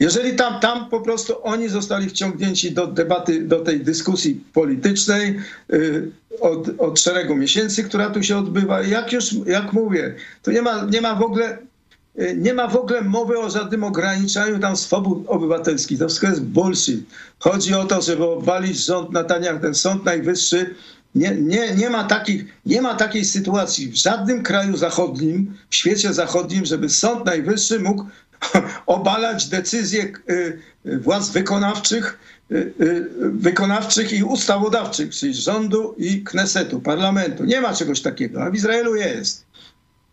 Jeżeli tam, tam po prostu oni zostali wciągnięci do debaty, do tej dyskusji politycznej y, od, od szeregu miesięcy, która tu się odbywa, jak już, jak mówię, to nie ma, nie ma w ogóle y, nie ma w ogóle mowy o żadnym ograniczaniu tam swobód obywatelskich. To wszystko jest bullshit. Chodzi o to, żeby obalić rząd Nataniach, ten Sąd Najwyższy, nie, nie, nie, ma takich, nie ma takiej sytuacji w żadnym kraju zachodnim, w świecie zachodnim, żeby Sąd Najwyższy mógł obalać decyzje y, władz wykonawczych, y, y, wykonawczych i ustawodawczych, czyli rządu i Knesetu, parlamentu. Nie ma czegoś takiego, a w Izraelu jest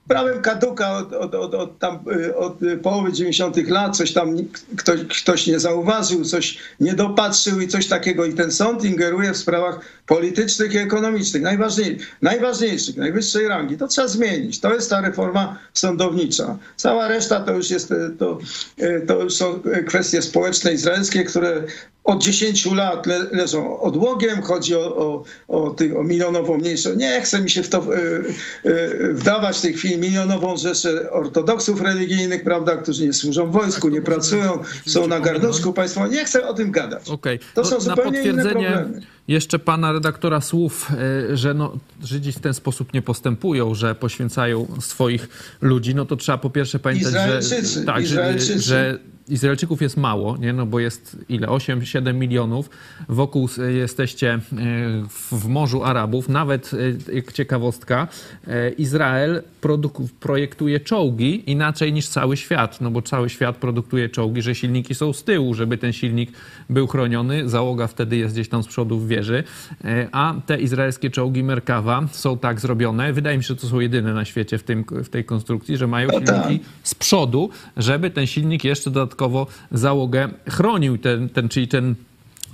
prawem kaduka od, od, od, od, tam, y, od połowy 90. lat, coś tam ktoś, ktoś nie zauważył, coś nie dopatrzył i coś takiego. I ten sąd ingeruje w sprawach politycznych i ekonomicznych, najważniejszych, najważniejszych najwyższej rangi. To trzeba zmienić. To jest ta reforma sądownicza. Cała reszta to już, jest, to, y, to już są kwestie społeczne izraelskie, które od 10 lat le, leżą odłogiem, chodzi o, o, o, ty, o milionową mniejszą. Nie chcę mi się w to y, y, wdawać w tej chwili milionową rzeszę ortodoksów religijnych, prawda, którzy nie służą wojsku, nie pracują, są na garnuszku państwa. Nie chcę o tym gadać. Okay. To no, są zupełnie inne problemy. Jeszcze pana redaktora słów, y, że no, Żydzi w ten sposób nie postępują, że poświęcają swoich ludzi, no to trzeba po pierwsze pamiętać, że, tak, że, że Izraelczyków jest mało, nie? No bo jest ile? 8-7 milionów. Wokół jesteście e, w Morzu Arabów. Nawet e, ciekawostka, e, Izrael projektuje czołgi inaczej niż cały świat, no bo cały świat produkuje czołgi, że silniki są z tyłu, żeby ten silnik był chroniony. Załoga wtedy jest gdzieś tam z przodu w wieży. A te izraelskie czołgi Merkawa są tak zrobione, wydaje mi się, że to są jedyne na świecie w, tym, w tej konstrukcji, że mają no silniki tak. z przodu, żeby ten silnik jeszcze dodatkowo dodatkowo załogę chronił. Ten, ten, czyli ten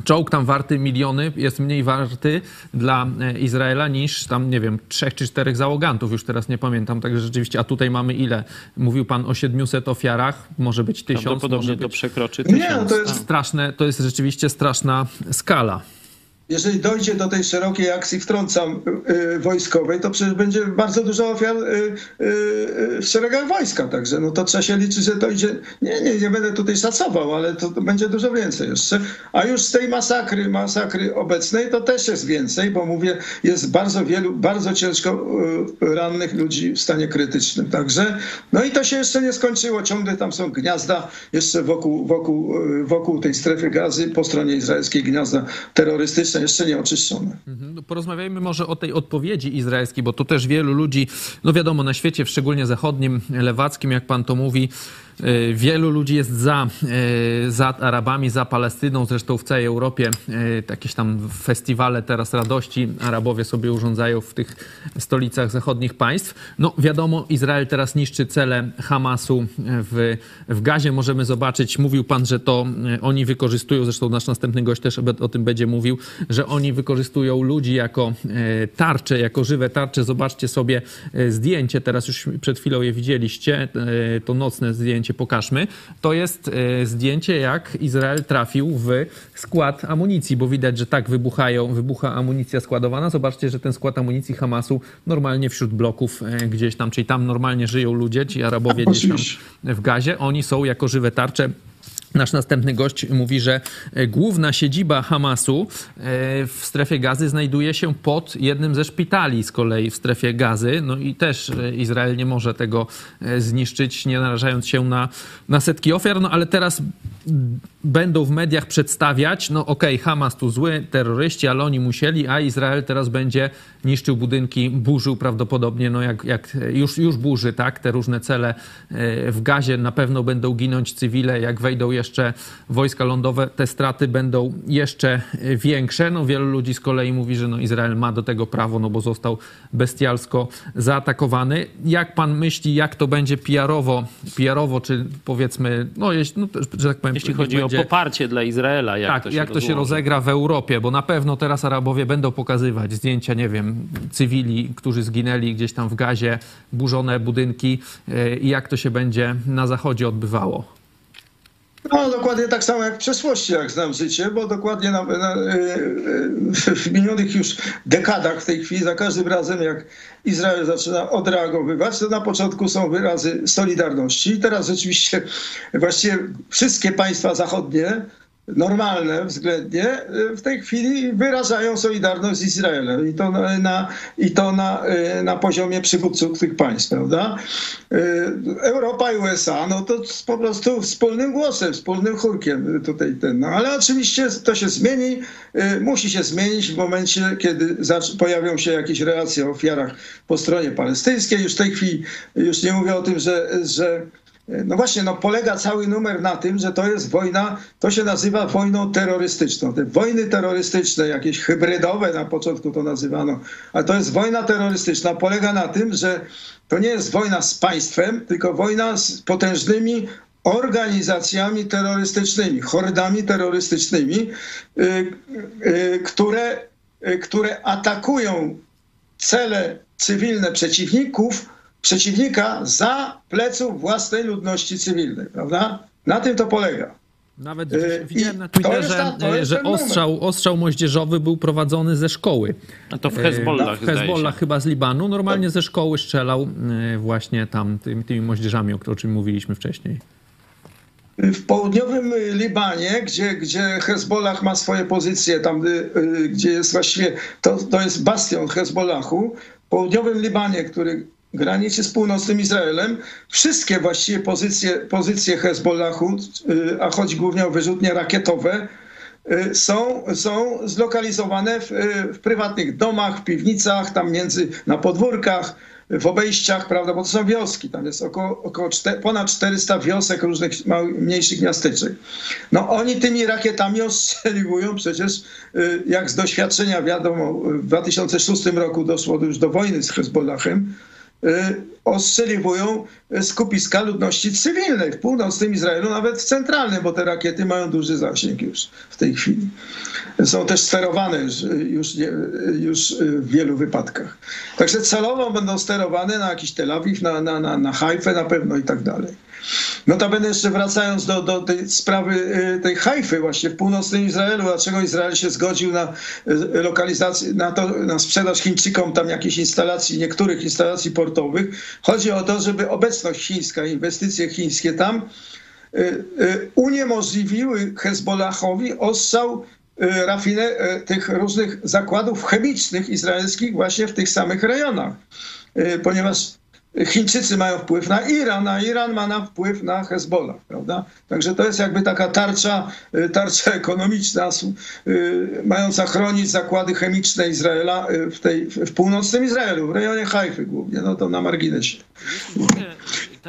czołg tam warty miliony jest mniej warty dla e, Izraela niż tam, nie wiem, trzech czy czterech załogantów, już teraz nie pamiętam, także rzeczywiście, a tutaj mamy ile? Mówił pan o 700 ofiarach, może być tysiąc. Prawdopodobnie może to przekroczy tysiąc. Nie, no to jest... Straszne, to jest rzeczywiście straszna skala jeżeli dojdzie do tej szerokiej akcji, wtrącam, y, wojskowej, to przecież będzie bardzo dużo ofiar y, y, w szeregach wojska. Także no to trzeba się liczyć, że to idzie. Nie, nie, nie będę tutaj szacował, ale to, to będzie dużo więcej jeszcze. A już z tej masakry, masakry obecnej to też jest więcej, bo mówię, jest bardzo wielu, bardzo ciężko rannych ludzi w stanie krytycznym. Także, no i to się jeszcze nie skończyło. Ciągle tam są gniazda jeszcze wokół, wokół, wokół tej strefy gazy, po stronie izraelskiej gniazda terrorystyczne jeszcze nie oczyszczone. Mhm. No porozmawiajmy może o tej odpowiedzi izraelskiej, bo to też wielu ludzi, no wiadomo, na świecie, szczególnie zachodnim, lewackim, jak pan to mówi, wielu ludzi jest za, e, za Arabami, za Palestyną, zresztą w całej Europie e, jakieś tam festiwale teraz radości Arabowie sobie urządzają w tych stolicach zachodnich państw. No wiadomo, Izrael teraz niszczy cele Hamasu w, w Gazie. Możemy zobaczyć, mówił pan, że to oni wykorzystują, zresztą nasz następny gość też o tym będzie mówił, że oni wykorzystują ludzi jako tarcze, jako żywe tarcze. Zobaczcie sobie zdjęcie, teraz już przed chwilą je widzieliście, to nocne zdjęcie zdjęcie pokażmy. To jest e, zdjęcie, jak Izrael trafił w skład amunicji, bo widać, że tak wybuchają, wybucha amunicja składowana. Zobaczcie, że ten skład amunicji Hamasu normalnie wśród bloków e, gdzieś tam, czyli tam normalnie żyją ludzie, ci Arabowie gdzieś tam w gazie. Oni są jako żywe tarcze Nasz następny gość mówi, że e, główna siedziba Hamasu e, w strefie gazy znajduje się pod jednym ze szpitali z kolei w strefie gazy. No i też e, Izrael nie może tego zniszczyć, nie narażając się na, na setki ofiar. No ale teraz będą w mediach przedstawiać, no okej, okay, Hamas tu zły, terroryści, ale oni musieli, a Izrael teraz będzie niszczył budynki, burzył prawdopodobnie, no jak, jak już, już burzy, tak, te różne cele w gazie, na pewno będą ginąć cywile, jak wejdą jeszcze wojska lądowe, te straty będą jeszcze większe. No, wielu ludzi z kolei mówi, że no, Izrael ma do tego prawo, no bo został bestialsko zaatakowany. Jak pan myśli, jak to będzie PR-owo, PR-owo czy powiedzmy, no, jeśli, no że tak powiem... Jeśli chodzi będzie, o poparcie dla Izraela, jak tak, to się jak to się rozegra w Europie, bo na pewno teraz Arabowie będą pokazywać zdjęcia, nie wiem, cywili, którzy zginęli gdzieś tam w gazie, burzone budynki e, i jak to się będzie na Zachodzie odbywało. No, dokładnie tak samo jak w przeszłości, jak znam życie, bo dokładnie na, na, e, e, w minionych już dekadach w tej chwili, za każdym razem jak Izrael zaczyna odreagowywać, to na początku są wyrazy solidarności. I teraz rzeczywiście właściwie wszystkie państwa zachodnie normalne względnie, y, w tej chwili wyrażają solidarność z Izraelem i to na, i to na, y, na poziomie przywódców tych państw, prawda? Y, Europa i USA, no to po prostu wspólnym głosem, wspólnym chórkiem tutaj ten, no ale oczywiście to się zmieni, musi się zmienić w momencie, kiedy pojawią się jakieś relacje o ofiarach po stronie palestyńskiej. Już w tej chwili, już nie mówię o tym, że, że no właśnie, no polega cały numer na tym, że to jest wojna, to się nazywa wojną terrorystyczną. Te wojny terrorystyczne, jakieś hybrydowe na początku to nazywano, ale to jest wojna terrorystyczna, polega na tym, że to nie jest wojna z państwem, tylko wojna z potężnymi organizacjami terrorystycznymi, hordami terrorystycznymi, yy, yy, które, yy, które atakują cele cywilne przeciwników, przeciwnika za pleców własnej ludności cywilnej, prawda? Na tym to polega. Nawet y, widziałem na Twitterze, ta, że ostrzał, ostrzał moździerzowy był prowadzony ze szkoły. A to w Hezbollah, w Hezbollah chyba z Libanu. Normalnie tak. ze szkoły strzelał y, właśnie tam tymi, tymi moździerzami, o czym mówiliśmy wcześniej. W południowym Libanie, gdzie, gdzie Hezbollah ma swoje pozycje, tam y, gdzie jest właściwie, to, to jest bastion Hezbollahu, w południowym Libanie, który granicy z północnym Izraelem, wszystkie właściwie pozycje, pozycje Hezbollahu, y, a chodzi głównie o wyrzutnie rakietowe, y, są, są zlokalizowane w, y, w prywatnych domach, w piwnicach, tam między, na podwórkach, w obejściach, prawda, bo to są wioski, tam jest około, około czter, ponad 400 wiosek różnych małych, mniejszych miasteczek. No oni tymi rakietami ostrzeliwują przecież, jak z doświadczenia wiadomo, w 2006 roku doszło już do wojny z Hezbollahem, ostrzeliwują skupiska ludności cywilnej w północnym Izraelu, nawet w centralnym, bo te rakiety mają duży zasięg już w tej chwili. Są też sterowane już, już, już w wielu wypadkach. Także celowo będą sterowane na jakiś Tel Awiw, na, na, na, na Hajfę na pewno i tak dalej. Notabene jeszcze wracając do, do tej sprawy y, tej Hajfy właśnie w północnym Izraelu, dlaczego Izrael się zgodził na y, lokalizację, na, to, na sprzedaż Chińczykom tam jakichś instalacji, niektórych instalacji portowych. Chodzi o to, żeby obecność chińska, inwestycje chińskie tam y, uniemożliwiły Hezbollahowi ostrzał rafine, tych różnych zakładów chemicznych izraelskich właśnie w tych samych rejonach. Ponieważ Chińczycy mają wpływ na Iran, a Iran ma na wpływ na Hezbollah, prawda? Także to jest jakby taka tarcza, y, tarcza ekonomiczna, y, mająca chronić zakłady chemiczne Izraela y, w, tej, w północnym Izraelu, w rejonie Hajfy głównie, no to na marginesie.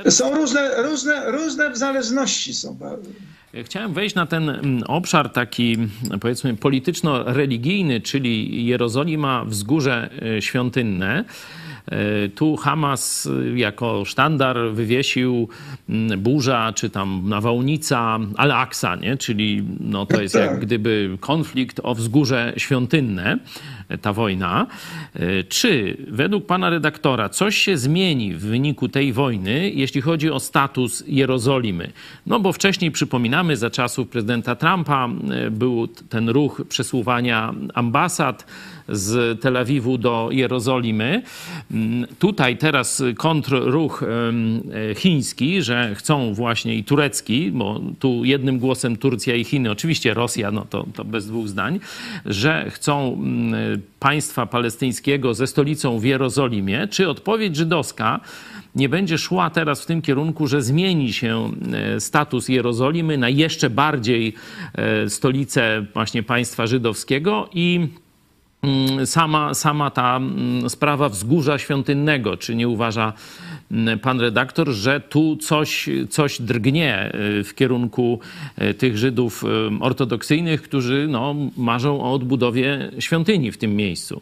Są różne, różne, różne zależności są. Chciałem wejść na ten mm, obszar taki, powiedzmy, polityczno-religijny, czyli Jerozolima, wzgórze świątynne. E, tu Hamas e, jako sztandar wywiesił mm, burza, czy tam nawałnica Al-Aqsa, nie? czyli no, to jest jak tak. gdyby konflikt o wzgórze świątynne. ta wojna. Czy według pana redaktora coś się zmieni w wyniku tej wojny, jeśli chodzi o status Jerozolimy? No bo wcześniej przypominamy, za czasów prezydenta Trumpa był ten ruch przesuwania ambasad z Tel Awiwu do Jerozolimy. Mm, tutaj teraz kontrruch chiński, że chcą właśnie i turecki, bo tu jednym głosem Turcja i Chiny, oczywiście Rosja, no to, to bez dwóch zdań, że chcą mm, państwa palestyńskiego ze stolicą w Jerozolimie. Czy odpowiedź żydowska nie będzie szła teraz w tym kierunku, że zmieni się e, status Jerozolimy na jeszcze bardziej e, stolicę właśnie państwa żydowskiego i sama, sama ta mm, sprawa wzgórza świątynnego. Czy nie uważa mm, pan redaktor, że tu coś, coś drgnie y, w kierunku y, tych Żydów ortodoksyjnych, którzy no, marzą o odbudowie świątyni w tym miejscu?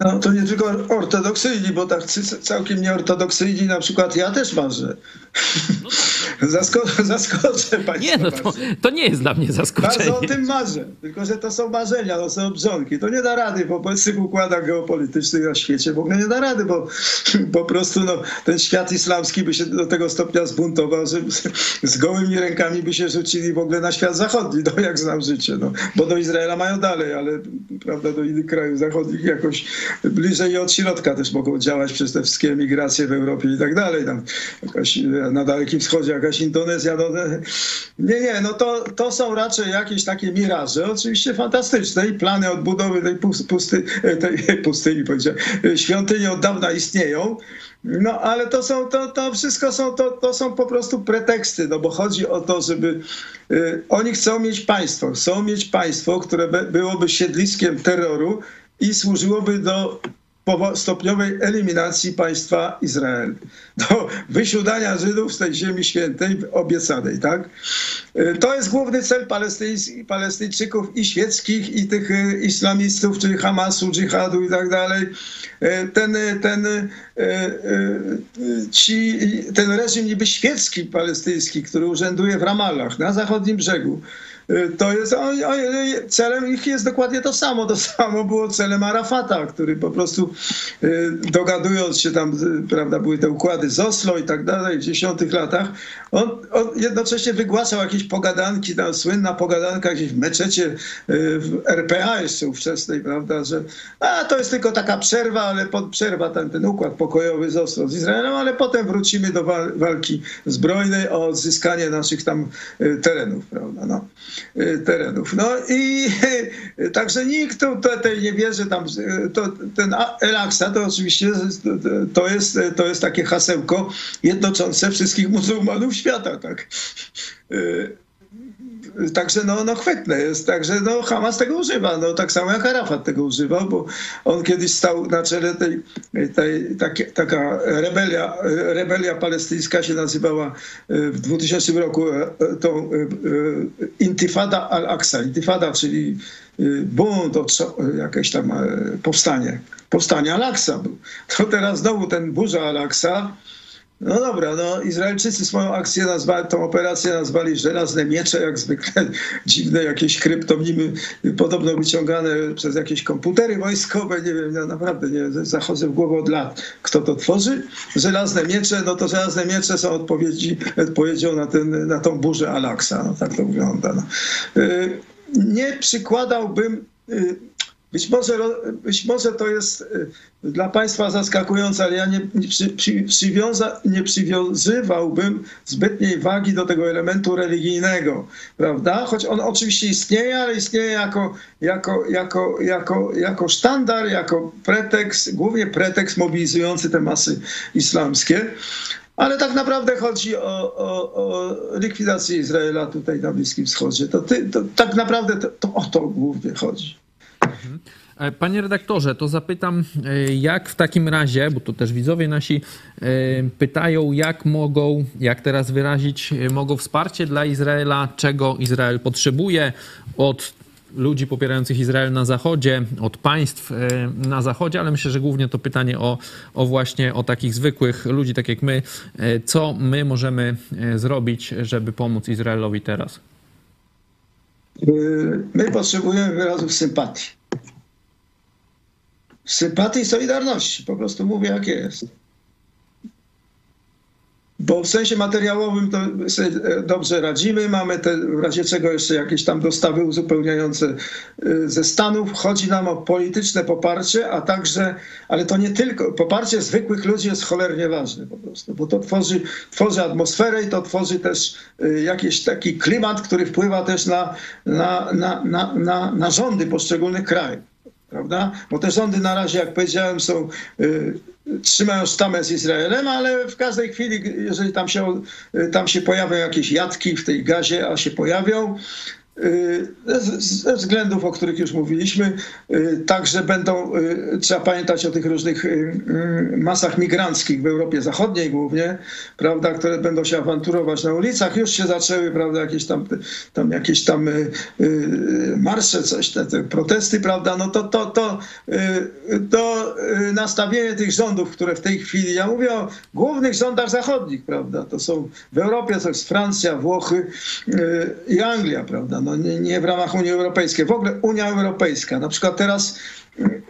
No, to nie tylko ortodoksyjni, bo tak całkiem nieortodoksyjni, na przykład ja też marzę. No tak. Zasko zaskoczę Państwa. Nie, no to, to, nie jest dla mnie zaskoczenie. Bardzo o tym marzę, tylko że to są marzenia, to są obrzonki. To nie da rady po obecnych układach geopolitycznych na świecie, w ogóle nie da rady, bo po prostu no, ten świat islamski by się do tego stopnia zbuntował, że z gołymi rękami by się rzucili w ogóle na świat zachodni, no jak znam życie. No. Bo do Izraela mają dalej, ale prawda, do innych krajów zachodnich jakoś bliżej i od środka też mogą działać przez te wszystkie migracje w Europie i tak dalej. Tam jakaś, na Dalekim Wschodzie jakaś Indonezja. No, nie, nie, no to, to są raczej jakieś takie miraże, oczywiście fantastyczne i plany odbudowy tej pusty, tej pustyni, powiedziałem, świątyni od dawna istnieją. No ale to są, to, to wszystko są, to, to są po prostu preteksty, no bo chodzi o to, żeby y, oni chcą mieć państwo, chcą mieć państwo, które byłoby siedliskiem terroru, i służyłoby do stopniowej eliminacji państwa Izrael, do wysiudania Żydów z tej ziemi świętej obiecanej, tak? Y, to jest główny cel Palestyńczyków i świeckich, i tych y, islamistów, czy Hamasu, dżihadu i tak dalej. Y, ten, ten, ci, ten reżim niby świecki palestyński, który urzęduje w Ramallah, na zachodnim brzegu, to jest, celem ich jest dokładnie to samo. To samo było celem Arafata, który po prostu y, dogadując się tam, y, prawda, były te układy z Oslo i tak dalej w dziesiątych latach, on, on jednocześnie wygłaszał jakieś pogadanki, tam słynna pogadanka gdzieś w meczecie y, w RPA jeszcze ówczesnej, prawda, że a, to jest tylko taka przerwa, ale pod, przerwa ten, ten układ pokojowy z Oslo z Izraelem, ale potem wrócimy do walki zbrojnej o odzyskanie naszych tam terenów, prawda, no. Y, terenów. No i także nikt tutaj nie wierzy tam, y, to, ten El-Aqsa to oczywiście to jest, to jest takie hasełko jednoczące wszystkich muzułmanów świata, tak. Także no, no chwytne jest. Także no, Hamas tego używa. No, tak samo jak Arafat tego używał, bo on kiedyś stał na czele tej, tej taki, taka rebelia, rebelia palestyńska się nazywała e, w 2000 roku e, e, tą Intifada al-Aqsa. Intifada, czyli bunt, jakieś tam powstanie. Powstanie Al-Aqsa był. To teraz znowu ten burza Al-Aqsa no dobra, no Izraelczycy swoją akcję nazwali, tą operację nazwali żelazne miecze, jak zwykle dziwne jakieś kryptonimy, podobno wyciągane przez jakieś komputery wojskowe, nie wiem, ja naprawdę nie zachodzę w głowę od lat, kto to tworzy. Żelazne miecze, no to żelazne miecze są odpowiedzi, odpowiedzią na, ten, na tą burzę Alaksa, no tak to wygląda. No. Y, nie przykładałbym y, być może, być może to jest y, dla Państwa zaskakujące, ale ja nie, nie, przy, przywiąza, nie przywiązywałbym zbytniej wagi do tego elementu religijnego, prawda? Choć on oczywiście istnieje, ale istnieje jako, jako, jako, jako, jako sztandar, jako pretekst, głównie pretekst mobilizujący te masy islamskie. Ale tak naprawdę chodzi o, o, o likwidację Izraela tutaj na Bliskim Wschodzie. To, ty, to tak naprawdę to, to o to głównie chodzi. Mhm. E, panie redaktorze, to zapytam, e, jak w takim razie, bo to też widzowie nasi e, pytają, jak mogą, jak teraz wyrazić, mogą wsparcie dla Izraela, czego Izrael potrzebuje od ludzi popierających Izrael na zachodzie, od państw na zachodzie, ale myślę, że głównie to pytanie o, o właśnie o takich zwykłych ludzi, tak jak my, co my możemy zrobić, żeby pomóc Izraelowi teraz? My potrzebujemy wyrazów sympatii sympatii i solidarności. Po prostu mówię, jak jest. Bo w sensie materiałowym to sobie e, dobrze radzimy. Mamy te, w razie czego jeszcze jakieś tam dostawy uzupełniające e, ze Stanów. Chodzi nam o polityczne poparcie, a także, ale to nie tylko, poparcie zwykłych ludzi jest cholernie ważne po prostu, bo to tworzy, tworzy atmosferę i to tworzy też e, jakiś taki klimat, który wpływa też na, na, na, na, na, na rządy poszczególnych krajów prawda? Bo te rządy na razie, jak powiedziałem, są, y, trzymają sztamę z Izraelem, ale w każdej chwili, jeżeli tam się, y, tam się pojawią jakieś jatki w tej gazie, a się pojawią, ze względów, o których już mówiliśmy, y, także będą, y, trzeba pamiętać o tych różnych masach migranckich w Europie Zachodniej głównie, prawda, które będą się awanturować na ulicach. Już się zaczęły, prawda, jakieś tam, tam jakieś tam marsze, coś, te, te protesty, prawda, no to, to, to, to nastawienie tych rządów, które w tej chwili, ja mówię o głównych rządach zachodnich, prawda, to są w Europie, to jest Francja, Włochy i Anglia, prawda, no no nie, nie w ramach Unii Europejskiej. W ogóle Unia Europejska. Na przykład teraz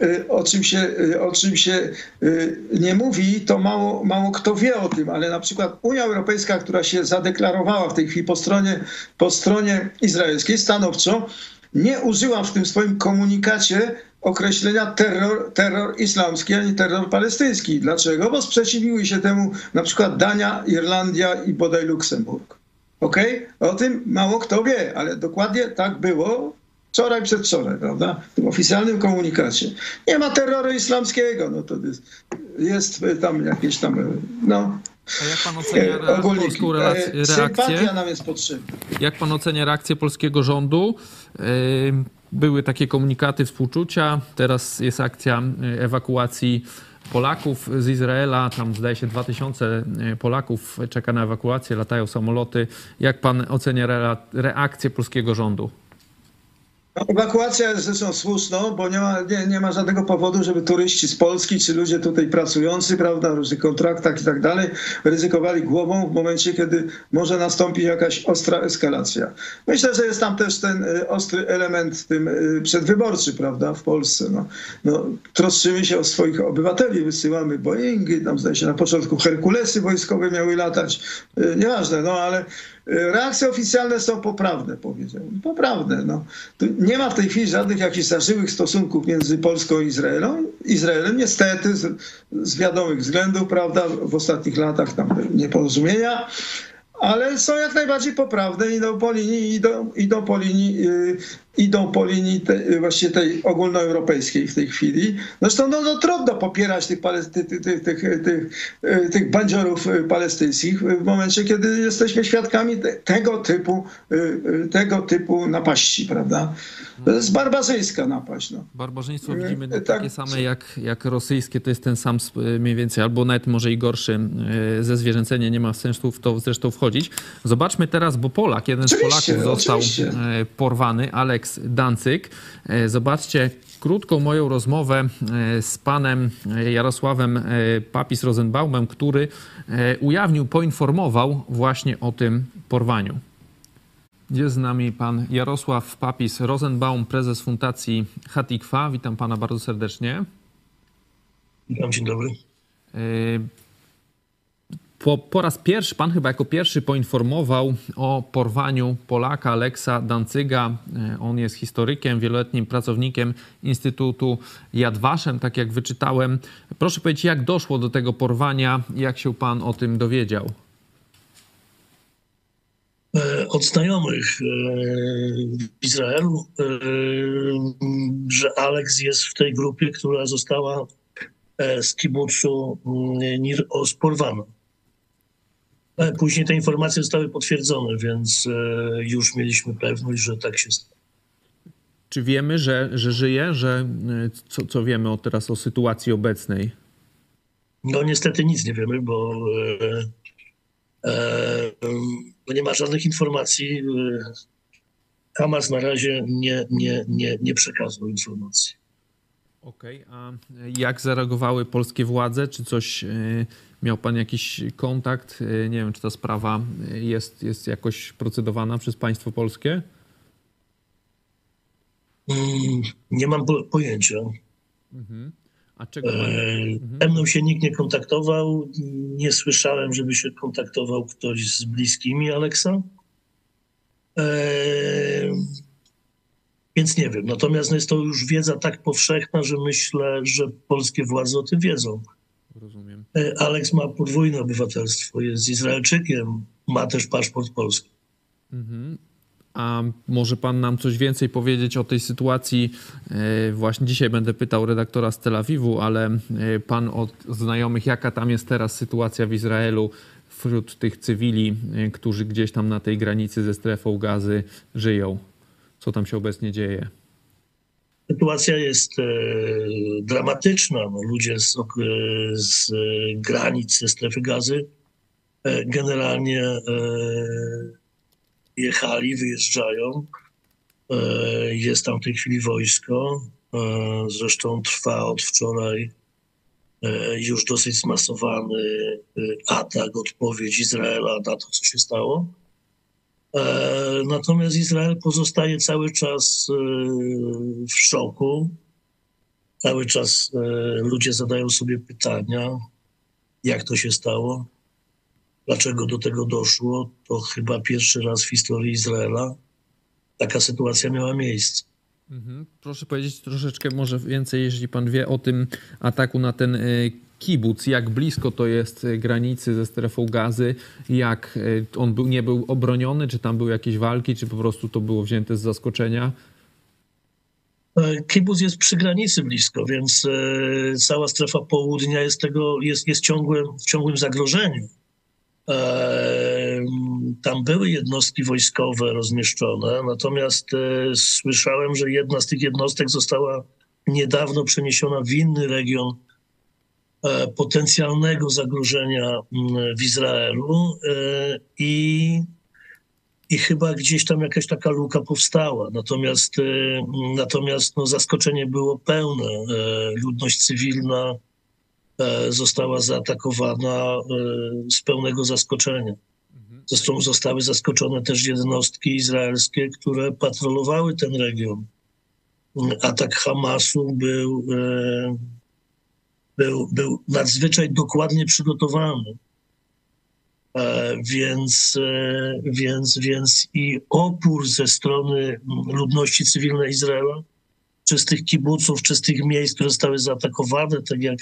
y, o czym się, y, o czym się y, nie mówi, to mało, mało kto wie o tym, ale na przykład Unia Europejska, która się zadeklarowała w tej chwili po stronie, po stronie izraelskiej stanowczo, nie użyła w tym swoim komunikacie określenia terror, terror islamski, ani terror palestyński. Dlaczego? Bo sprzeciwiły się temu na przykład Dania, Irlandia i bodaj Luksemburg. OK? O tym mało kto wie, ale dokładnie tak było wczoraj, przedwczoraj, prawda? W tym oficjalnym komunikacie. Nie ma terroru islamskiego, no to jest, jest tam jakieś tam, no... A jak pan ocenia e, polską relację, reakcję? Sympatia nam jest potrzebna. Jak pan ocenia reakcję polskiego rządu? E, były takie komunikaty współczucia, teraz jest akcja e, ewakuacji Polaków z Izraela, tam zdaje się 2000 e, Polaków czeka na ewakuację, latają samoloty. Jak pan ocenia reakcję polskiego rządu? Ewakuacja jest rzeczą słuszną, bo nie ma, nie, nie, ma żadnego powodu, żeby turyści z Polski, czy ludzie tutaj pracujący, prawda, w różnych kontraktach i tak dalej, ryzykowali głową w momencie, kiedy może nastąpić jakaś ostra eskalacja. Myślę, że jest tam też ten y, ostry element tym y, przedwyborczy, prawda, w Polsce. No, no, troszczymy się o swoich obywateli, wysyłamy Boeingi, tam zdaje się na początku Herkulesy wojskowe miały latać, y, nieważne, no ale Reakcje oficjalne są poprawne, powiedziałbym. Poprawne. No. Nie ma w tej chwili żadnych jakichś zażyłych stosunków między Polską i Izraelem. Izraelem niestety z, z wiadomych względów, prawda, w ostatnich latach tam nieporozumienia ale są jak najbardziej poprawne idą po linii, idą, idą po linii, yy, idą po linii te, właśnie tej ogólnoeuropejskiej w tej chwili. Zresztą no, no trudno popierać tych, tych, tych, tych, tych, yy, tych bandziorów palestyńskich w momencie, kiedy jesteśmy świadkami te, tego typu, yy, tego typu napaści, prawda? To jest barbarzyńska napaść. No. Barbarzyństwo widzimy no, tak. takie same jak, jak rosyjskie, to jest ten sam mniej więcej, albo nawet może i gorszy ze zwierzęcenia, nie ma sensu w to zresztą wchodzić. Zobaczmy teraz, bo Polak, jeden z Polaków został oczywiście. porwany, Aleks Dancyk. Zobaczcie krótką moją rozmowę z panem Jarosławem Papis-Rosenbaumem, który ujawnił, poinformował właśnie o tym porwaniu. Jest z nami pan Jarosław Papis-Rosenbaum, prezes Fundacji Hatikwa. Witam pana bardzo serdecznie. Witam, dzień dobry. Po, po, raz pierwszy, pan chyba jako pierwszy poinformował o porwaniu Polaka Aleksa Dancyga. E, on jest historykiem, wieloletnim pracownikiem Instytutu Yad Vashem, tak jak wyczytałem. Proszę powiedzieć, jak doszło do tego porwania, jak się pan o tym dowiedział? E, od znajomych e, w Izraelu, że Alex jest w tej grupie, która została z kibucu mm, Nir porwana. Później te informacje zostały potwierdzone, więc już mieliśmy pewność, że tak się stało. Czy wiemy, że, że żyje? Że, co, co wiemy o, teraz o sytuacji obecnej? No niestety nic nie wiemy, bo bo nie ma żadnych informacji. Hamas na razie nie, nie, nie, nie przekazał informacji. Okej, okay, a jak zareagowały polskie władze? Czy coś, miał pan jakiś kontakt? Y, nie wiem, czy ta sprawa jest, jest jakoś procedowana przez państwo polskie? Mm, nie mam pojęcia. Mhm. A czego pan... mhm. Ze mną się nikt nie kontaktował. Nie słyszałem, żeby się kontaktował ktoś z bliskimi Aleksa. Więc nie wiem. Natomiast jest to już wiedza tak powszechna, że myślę, że polskie władze o tym wiedzą. Rozumiem. Aleks ma podwójne obywatelstwo, jest Izraelczykiem, ma też paszport polski. Mhm. A może pan nam coś więcej powiedzieć o tej sytuacji? E, właśnie dzisiaj będę pytał redaktora z Tel Awiwu, ale e, pan od znajomych, jaka tam jest teraz sytuacja w Izraelu wśród tych cywili, e, którzy gdzieś tam na tej granicy ze strefą gazy żyją? Co tam się obecnie dzieje? Sytuacja jest e, dramatyczna. No, ludzie z, z granic ze strefy gazy e, generalnie e, jechali, wyjeżdżają. E, jest tam w tej chwili wojsko. E, zresztą trwa od wczoraj e, już dosyć zmasowany atak, odpowiedź Izraela na to, co się stało. Natomiast Izrael pozostaje cały czas w szoku. Cały czas ludzie zadają sobie pytania, jak to się stało. Dlaczego do tego doszło? To chyba pierwszy raz w historii Izraela taka sytuacja miała miejsce. Mhm. Proszę powiedzieć troszeczkę może więcej, jeśli pan wie o tym ataku na ten e, kibuc, jak blisko to jest e, granicy ze strefą gazy, jak e, on był, nie był obroniony, czy tam były jakieś walki, czy po prostu to było wzięte z zaskoczenia? Kibuc jest przy granicy blisko, więc cała strefa południa jest, tego, jest, jest ciągłym, w ciągłym zagrożeniu. Tam były jednostki wojskowe rozmieszczone, natomiast e, słyszałem, że jedna z tych jednostek została niedawno przeniesiona w inny region e, potencjalnego zagrożenia w Izraelu e, i, i chyba gdzieś tam jakaś taka luka powstała. Natomiast, natomiast no, zaskoczenie było pełne. Ludność cywilna E, została zaatakowana e, z pełnego zaskoczenia. Zresztą zostały zaskoczone też jednostki izraelskie, które patrolowały ten region. Atak Hamasu był, e, był, był nadzwyczaj dokładnie przygotowany. Więc, więc, więc i opór ze strony ludności cywilnej Izraela, czy z tych kibuców, czy z tych miejsc, które zostały zaatakowane, tak jak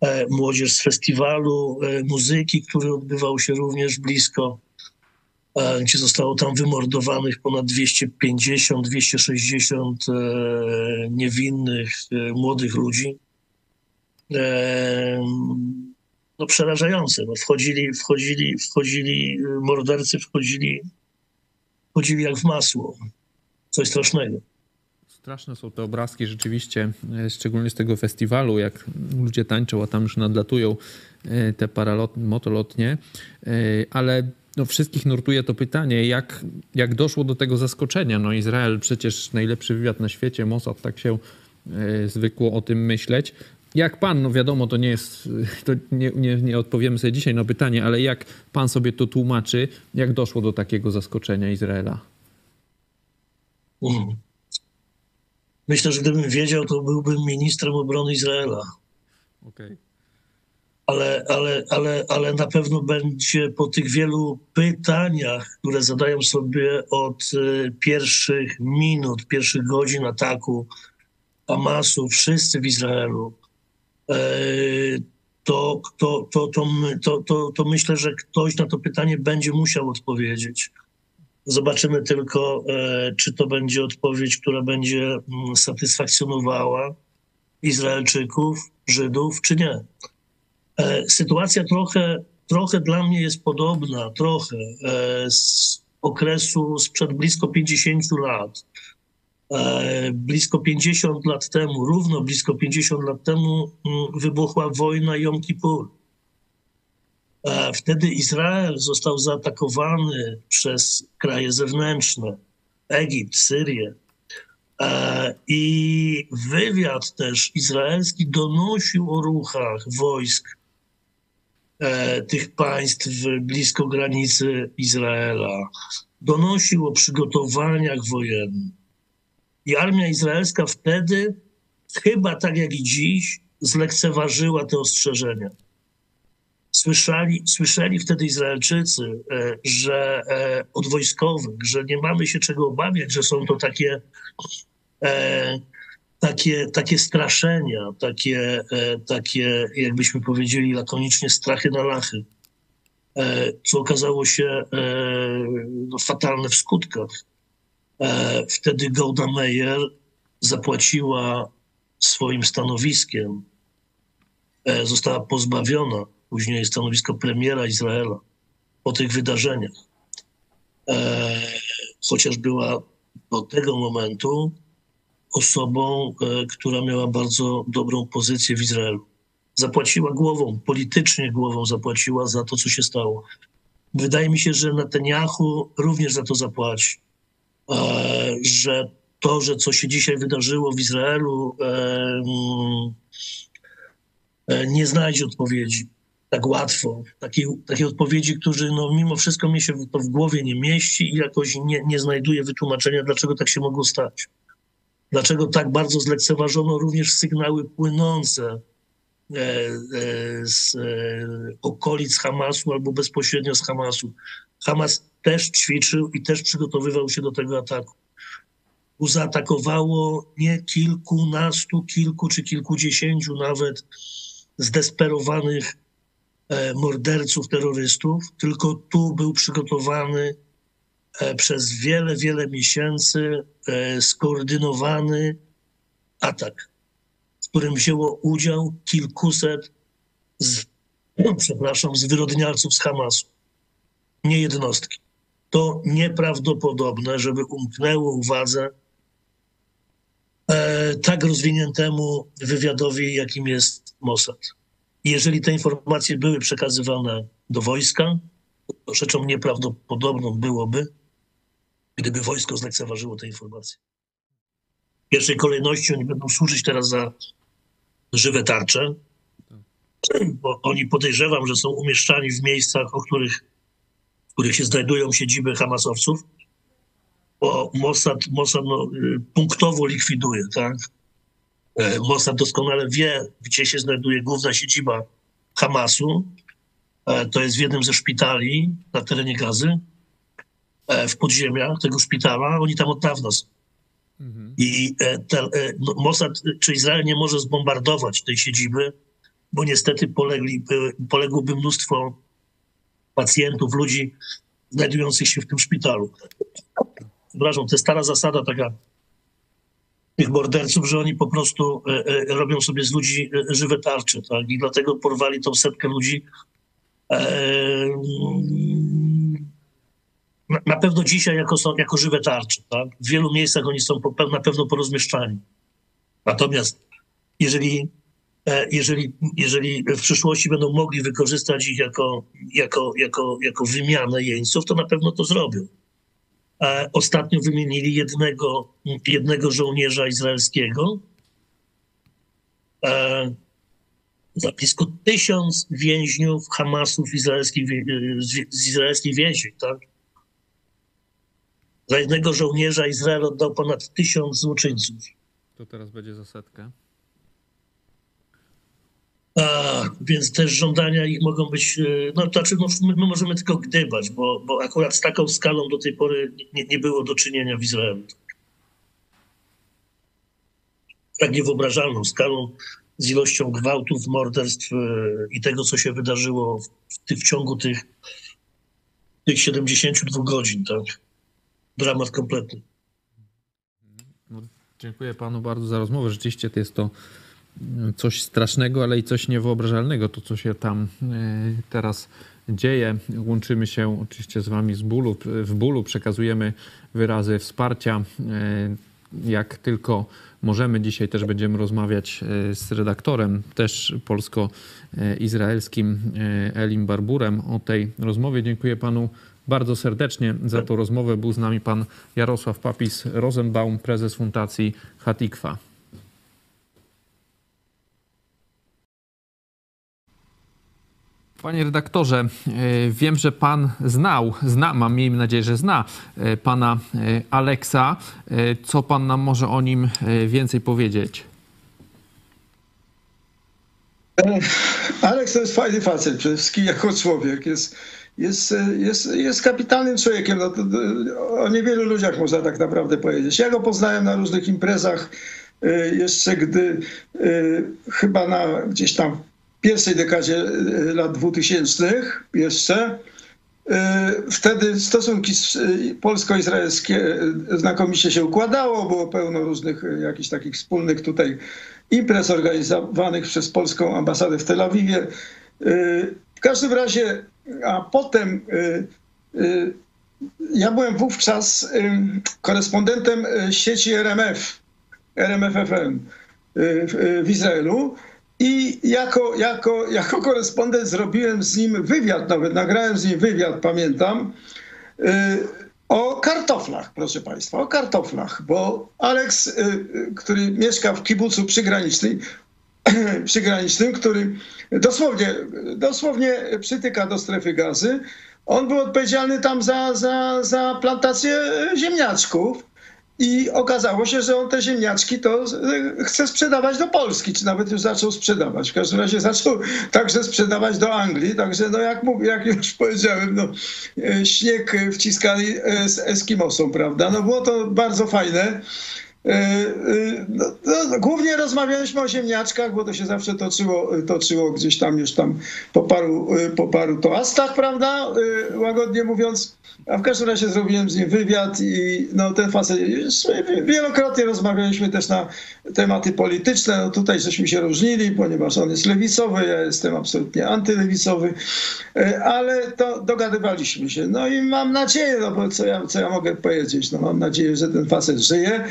E, młodzież z festiwalu e, muzyki, który odbywał się również blisko, e, gdzie zostało tam wymordowanych ponad 250-260 niewinnych młodych ludzi. No przerażające. No wchodzili, wchodzili, wchodzili, mordercy wchodzili, wchodzili jak w masło. Coś strasznego. Straszne są te obrazki rzeczywiście, e, szczególnie z tego festiwalu, jak ludzie tańczą, a tam już nadlatują e, te paralot, motolotnie, e, ale no wszystkich nurtuje to pytanie, jak, jak doszło do tego zaskoczenia. No Izrael przecież najlepszy wywiad na świecie, Mossad tak się zwykło o tym myśleć. Jak pan, no wiadomo, to nie jest, to nie, nie, nie odpowiemy sobie dzisiaj na pytanie, ale jak pan sobie to tłumaczy, jak doszło do takiego zaskoczenia Izraela? Myślę, że gdybym wiedział, to byłbym ministrem obrony Izraela. Okay. Ale, ale, ale, ale na pewno będzie po tych wielu pytaniach, które zadają sobie od y, pierwszych minut, pierwszych godzin ataku Hamasu, wszyscy w Izraelu, e, to, to, to, to, to, to myślę, że ktoś na to pytanie będzie musiał odpowiedzieć. Zobaczymy tylko, e, czy to będzie odpowiedź, która będzie mm, satysfakcjonowała Izraelczyków, Żydów, czy nie. E, sytuacja trochę, trochę dla mnie jest podobna, trochę z okresu sprzed blisko 50 lat. Blisko 50 lat temu, równo blisko 50 lat temu mm, wybuchła wojna Jom Kippur. Wtedy Izrael został zaatakowany przez kraje zewnętrzne, Egipt, Syrię. I wywiad też izraelski donosił o ruchach wojsk e, tych państw blisko granicy Izraela. Donosił o przygotowaniach wojennych. I armia izraelska wtedy, chyba tak jak i dziś, zlekceważyła te ostrzeżenia. Słyszeli, słyszeli wtedy Izraelczycy, e, że e, od wojskowych, że nie mamy się czego obawiać, że są to takie, e, takie, takie straszenia, takie, takie, jakbyśmy powiedzieli lakonicznie, strachy na lachy, co okazało się no, fatalne w skutkach. Wtedy Golda Meir zapłaciła swoim stanowiskiem, została pozbawiona później stanowisko premiera Izraela po tych wydarzeniach. E, chociaż była do tego momentu osobą, e, która miała bardzo dobrą pozycję w Izraelu. Zapłaciła głową, politycznie głową zapłaciła za to, co się stało. Wydaje mi się, że Netanyahu również za to zapłaci. E, że to, że co się dzisiaj wydarzyło w Izraelu, e, e, nie znajdzie odpowiedzi tak łatwo. Takiej, takiej odpowiedzi, którzy no, mimo wszystko mi się to w głowie nie mieści i jakoś nie, nie znajduje wytłumaczenia, dlaczego tak się mogło stać. Dlaczego tak bardzo zlekceważono również sygnały płynące z okolic Hamasu albo bezpośrednio z Hamasu. Hamas też ćwiczył i też przygotowywał się do tego ataku. Zaatakowało nie kilkunastu, kilku czy kilkudziesięciu nawet zdesperowanych E, morderców, terrorystów, tylko tu był przygotowany e, przez wiele, wiele miesięcy e, skoordynowany atak, w którym wzięło udział kilkuset, z, przepraszam, zwyrodnialców z Hamasu, nie jednostki. To nieprawdopodobne, żeby umknęło uwadze tak rozwiniętemu wywiadowi, jakim jest Mossad. Jeżeli te informacje były przekazywane do wojska, to rzeczą nieprawdopodobną byłoby, gdyby wojsko zlekceważyło te informacje. W pierwszej kolejności oni będą służyć teraz za żywe tarcze, bo oni podejrzewam, że są umieszczani w miejscach, o których, których się znajdują siedziby Hamasowców, bo Mossad, Mossad no, y, punktowo likwiduje, tak? E, Mossad doskonale wie, gdzie się znajduje główna siedziba Hamasu. E, to jest w jednym ze szpitali na terenie Gazy, e, w podziemiach tego szpitala. Oni tam od dawna są. Mhm. I te, no, Mossad czy Izrael nie może zbombardować tej siedziby, bo niestety polegli, poległoby mnóstwo pacjentów, ludzi znajdujących się w tym szpitalu. Przepraszam, to jest stara zasada taka tych morderców, że oni po prostu e, e, robią sobie z ludzi e, żywe tarcze, tak? I dlatego porwali tą setkę ludzi. Na pewno dzisiaj jako, są, jako żywe tarcze, tak? W wielu miejscach oni są na pewno porozmieszczani. Natomiast jeżeli, jeżeli, jeżeli w przyszłości będą mogli wykorzystać ich jako, jako, jako, jako wymianę jeńców, to na pewno to zrobią. E, ostatnio wymienili jednego, jednego żołnierza izraelskiego. E, za blisko tysiąc więźniów Hamasów izraelskich, z izraelskich więzień, tak? Za jednego żołnierza Izrael oddał ponad tysiąc złoczyńców. To teraz będzie za setkę. A, więc też żądania ich mogą być, e, no to znaczy no, my, my, możemy tylko gdybać, bo, bo akurat z taką skalą do tej pory nie, nie było do czynienia w Izraelu. Tak niewyobrażalną skalą, z ilością gwałtów, morderstw e, i tego, co się wydarzyło w, w ciągu tych, tych 72 godzin, tak? Dramat kompletny. No, dziękuję panu bardzo za rozmowę. Rzeczywiście to jest to coś strasznego, ale i coś niewyobrażalnego, to co się tam e, teraz dzieje. Łączymy się oczywiście z Wami z bólu, w bólu, przekazujemy wyrazy wsparcia. E, jak tylko możemy, dzisiaj też będziemy rozmawiać e, z redaktorem, też polsko-izraelskim Elim Barburem o tej rozmowie. Dziękuję Panu bardzo serdecznie za tą rozmowę. Był z nami Pan Jarosław Papis-Rosenbaum, prezes Fundacji Hatikwa. Panie redaktorze, e, wiem, że pan znał, zna, mam miejmy nadzieję, że zna e, pana e, Aleksa. Co pan nam może o nim więcej powiedzieć? Aleks to jest fajny facet, przede wszystkim jako człowiek. Jest, jest, jest, jest kapitalnym człowiekiem. No o niewielu ludziach można tak naprawdę powiedzieć. Ja go poznałem na różnych imprezach, jeszcze gdy chyba na gdzieś tam pierwszej dekadzie lat 2000 jeszcze Y, wtedy stosunki y, polsko-izraelskie znakomicie się układało, było pełno różnych jakichś takich wspólnych tutaj imprez organizowanych przez polską ambasadę w Tel Awiwie. W każdym razie, a potem ja byłem wówczas korespondentem sieci RMF, RMFFM w Izraelu i jako, jako, jako korespondent zrobiłem z nim wywiad, nawet nagrałem z nim wywiad, pamiętam, y, o kartoflach, proszę Państwa, o kartoflach, bo Aleks, y, który mieszka w kibucu przygranicznym, przygranicznym, który dosłownie, dosłownie przytyka do strefy gazy, on był odpowiedzialny tam za, za, za plantację ziemniaczków. I okazało się, że on te ziemniaczki to e, chce sprzedawać do Polski, czy nawet już zaczął sprzedawać. W każdym razie zaczął także sprzedawać do Anglii. Także, no jak, mówię, jak już powiedziałem, no, e, śnieg wciskany z Eskimosom, prawda? No było to bardzo fajne. E, no, no, głównie rozmawialiśmy o ziemniaczkach, bo to się zawsze toczyło, toczyło gdzieś tam już tam po paru, po paru toastach, prawda? Łagodnie mówiąc. A w każdym razie zrobiłem z nim wywiad i no, ten facet, wielokrotnie rozmawialiśmy też na tematy polityczne. No, tutaj żeśmy się różnili, ponieważ on jest lewicowy, ja jestem absolutnie antylewicowy, ale to dogadywaliśmy się. No i mam nadzieję, no bo co ja, co ja mogę powiedzieć, no mam nadzieję, że ten facet żyje,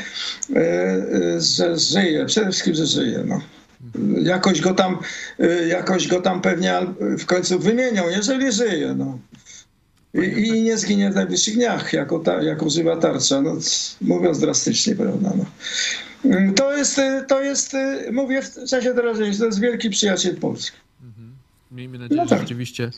że żyje, przede wszystkim, że żyje. No jakoś go tam, jakoś go tam pewnie w końcu wymienią, jeżeli żyje. No. I, I, nie zginie w najbliższych dniach jako, ta, jako żywa tarcza, no, mówiąc drastycznie, prawda. No. Mm, to jest, to jest, mówię w czasie teraźniejszym, to jest wielki przyjaciel Polski. Mhm. Miejmy nadzieję, no tak. że rzeczywiście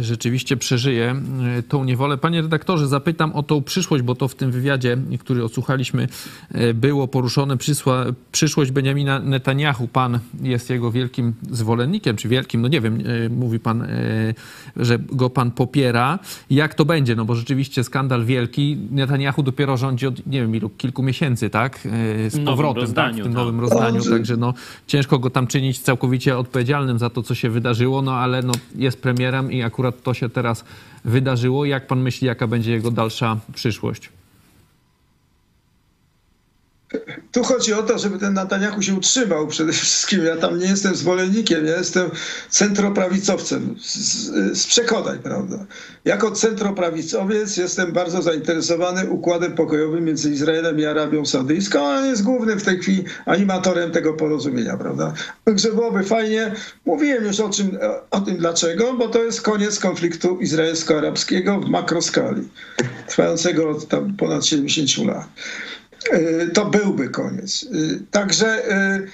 rzeczywiście przeżyje e, tą niewolę. Panie redaktorze, zapytam o tą przyszłość, bo to w tym wywiadzie, który odsłuchaliśmy, e, było poruszone. Przysła, przyszłość Benjamina Netanyahu. Pan jest jego wielkim zwolennikiem, czy wielkim, no nie wiem, e, mówi pan, że go pan popiera. Jak to będzie? No bo rzeczywiście skandal wielki. Netanyahu dopiero rządzi od, nie wiem, ilu, kilku miesięcy, tak? Z powrotem, tak? W tym tak. nowym rozdaniu. Także no, ciężko go tam czynić całkowicie odpowiedzialnym za to, co się wydarzyło, no ale no, jest premierem i akurat akurat to się teraz wydarzyło. Jak pan myśli, jaka będzie jego dalsza przyszłość? Tu chodzi o to, żeby ten Netanyahu się utrzymał przede wszystkim. Ja tam nie jestem zwolennikiem, ja jestem centroprawicowcem z, z przekonań, prawda. Jako centroprawicowiec jestem bardzo zainteresowany układem pokojowym między Izraelem i Arabią Saudyjską, a on jest głównym w tej chwili animatorem tego porozumienia, prawda. Także byłoby fajnie. Mówiłem już o, czym, o tym dlaczego, bo to jest koniec konfliktu izraelsko-arabskiego w makroskali, trwającego od tam ponad 70 lat. Y, to byłby koniec. Y, także y,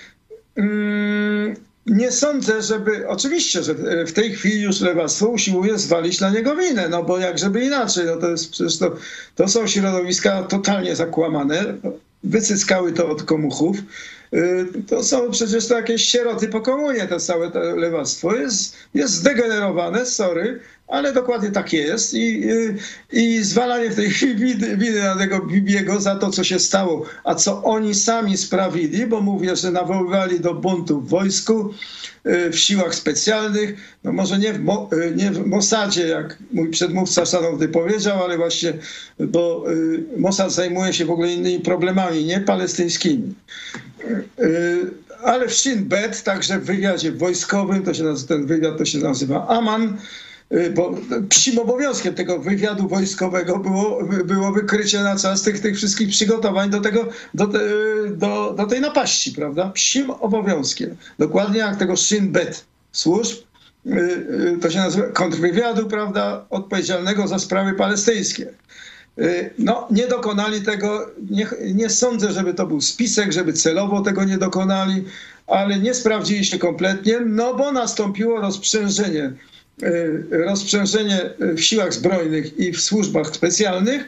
mm, nie sądzę, żeby. Oczywiście, że w tej chwili już lewactwo usiłuje zwalić na niego winę, no bo jak żeby inaczej, no to jest przecież to, to są środowiska totalnie zakłamane, wycyskały to od komuchów. To są przecież to jakieś sieroty po komunie, to całe to lewactwo jest, jest zdegenerowane, sorry, ale dokładnie tak jest i, i zwalanie w tej chwili winy na tego Bibiego za to, co się stało, a co oni sami sprawili, bo mówię, że nawoływali do buntu w wojsku, y, w siłach specjalnych, no może nie w, Mo, y, nie w Mossadzie, jak mój przedmówca szanowny powiedział, ale właśnie, bo y, Mossad zajmuje się w ogóle innymi problemami, nie palestyńskimi. Ale w Shin Bet, także w wywiadzie wojskowym, to się nazywa, ten wywiad to się nazywa Aman, bo psim obowiązkiem tego wywiadu wojskowego było, było wykrycie na czas tych, tych wszystkich przygotowań do, tego, do, te, do, do tej napaści, prawda? Psim obowiązkiem. Dokładnie jak tego Shin Bet służb, y, y, to się nazywa kontrwywiadu, prawda, odpowiedzialnego za sprawy palestyńskie. No, nie dokonali tego, nie, nie sądzę, żeby to był spisek, żeby celowo tego nie dokonali, ale nie sprawdzili się kompletnie, no bo nastąpiło rozprzężenie rozprzężenie w siłach zbrojnych i w służbach specjalnych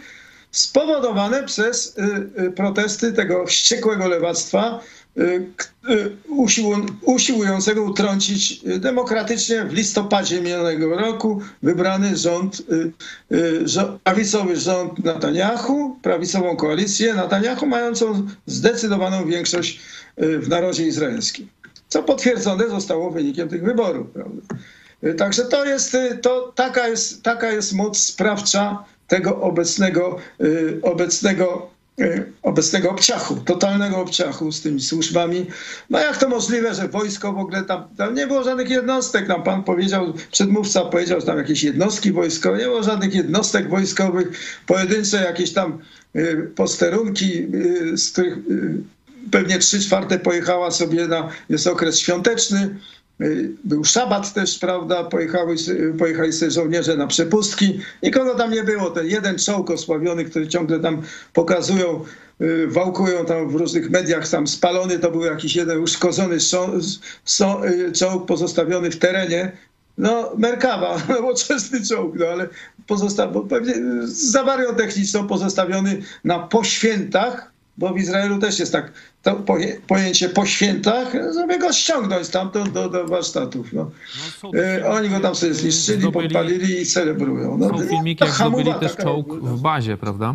spowodowane przez protesty tego wściekłego lewactwa, usiłującego utrącić demokratycznie w listopadzie minionego roku wybrany rząd, prawicowy rząd Netanyahu, prawicową koalicję Netanyahu, mającą zdecydowaną większość w narodzie izraelskim. Co potwierdzone zostało wynikiem tych wyborów. Prawda? Także to jest, to, taka, jest, taka jest moc sprawcza tego obecnego, obecnego obecnego obciachu, totalnego obciachu z tymi służbami. No jak to możliwe, że wojsko w ogóle tam, tam nie było żadnych jednostek, tam pan powiedział, przedmówca powiedział, że tam jakieś jednostki wojskowe, nie było żadnych jednostek wojskowych, pojedyncze jakieś tam posterunki, z których pewnie trzy czwarte pojechała sobie na, jest okres świąteczny, był szabat też, prawda, pojechały, pojechali sobie żołnierze na przepustki. Nikogo tam nie było. Ten jeden czołg osławiony, który ciągle tam pokazują, wałkują tam w różnych mediach, tam spalony, to był jakiś jeden uszkodzony czołg pozostawiony w terenie. No, Merkawa, nowoczesny czołg, no ale pozostawiony, pewnie z awarią techniczną pozostawiony na poświętach, bo w Izraelu też jest tak to pojęcie po świętach, żeby go ściągnąć stamtąd do, do warsztatów. No. No, e, Oni go tam sobie zniszczyli, zdobyli, podpalili i celebrują. No, są filmiki, jak zdobyli też czołg w bazie, prawda?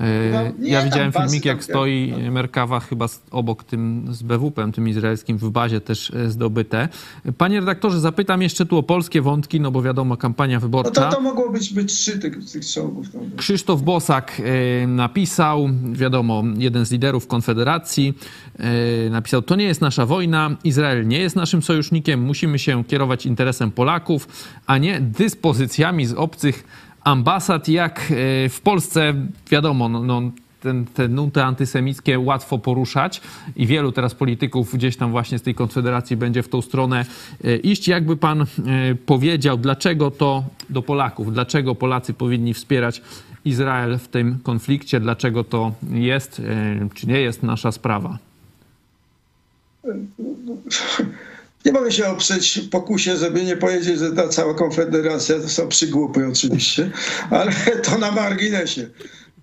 E, no, ja widziałem filmik, jak stoi Merkawa chyba obok tym z BWP-em, tym izraelskim w bazie też e, zdobyte. Panie redaktorze, zapytam jeszcze tu o polskie wątki, no bo wiadomo, kampania wyborcza. No to, to mogło być, być trzy tych, tych czołgów. Krzysztof Bosak e, napisał, wiadomo, jeden z liderów Konfederacji, napisał, to nie jest nasza wojna, Izrael nie jest naszym sojusznikiem, musimy się kierować interesem Polaków, a nie dyspozycjami z obcych ambasad, jak e, w Polsce, wiadomo, no, no ten, te nuty antysemickie łatwo poruszać i wielu teraz polityków gdzieś tam właśnie z tej konfederacji będzie w tą stronę e, iść. Jakby pan e, powiedział, dlaczego to do Polaków, dlaczego Polacy powinni wspierać Izrael w tym konflikcie, dlaczego to jest, czy nie jest nasza sprawa? Nie mogę się oprzeć pokusie, żeby nie powiedzieć, że ta cała konfederacja to są przygłupy oczywiście, ale to na marginesie.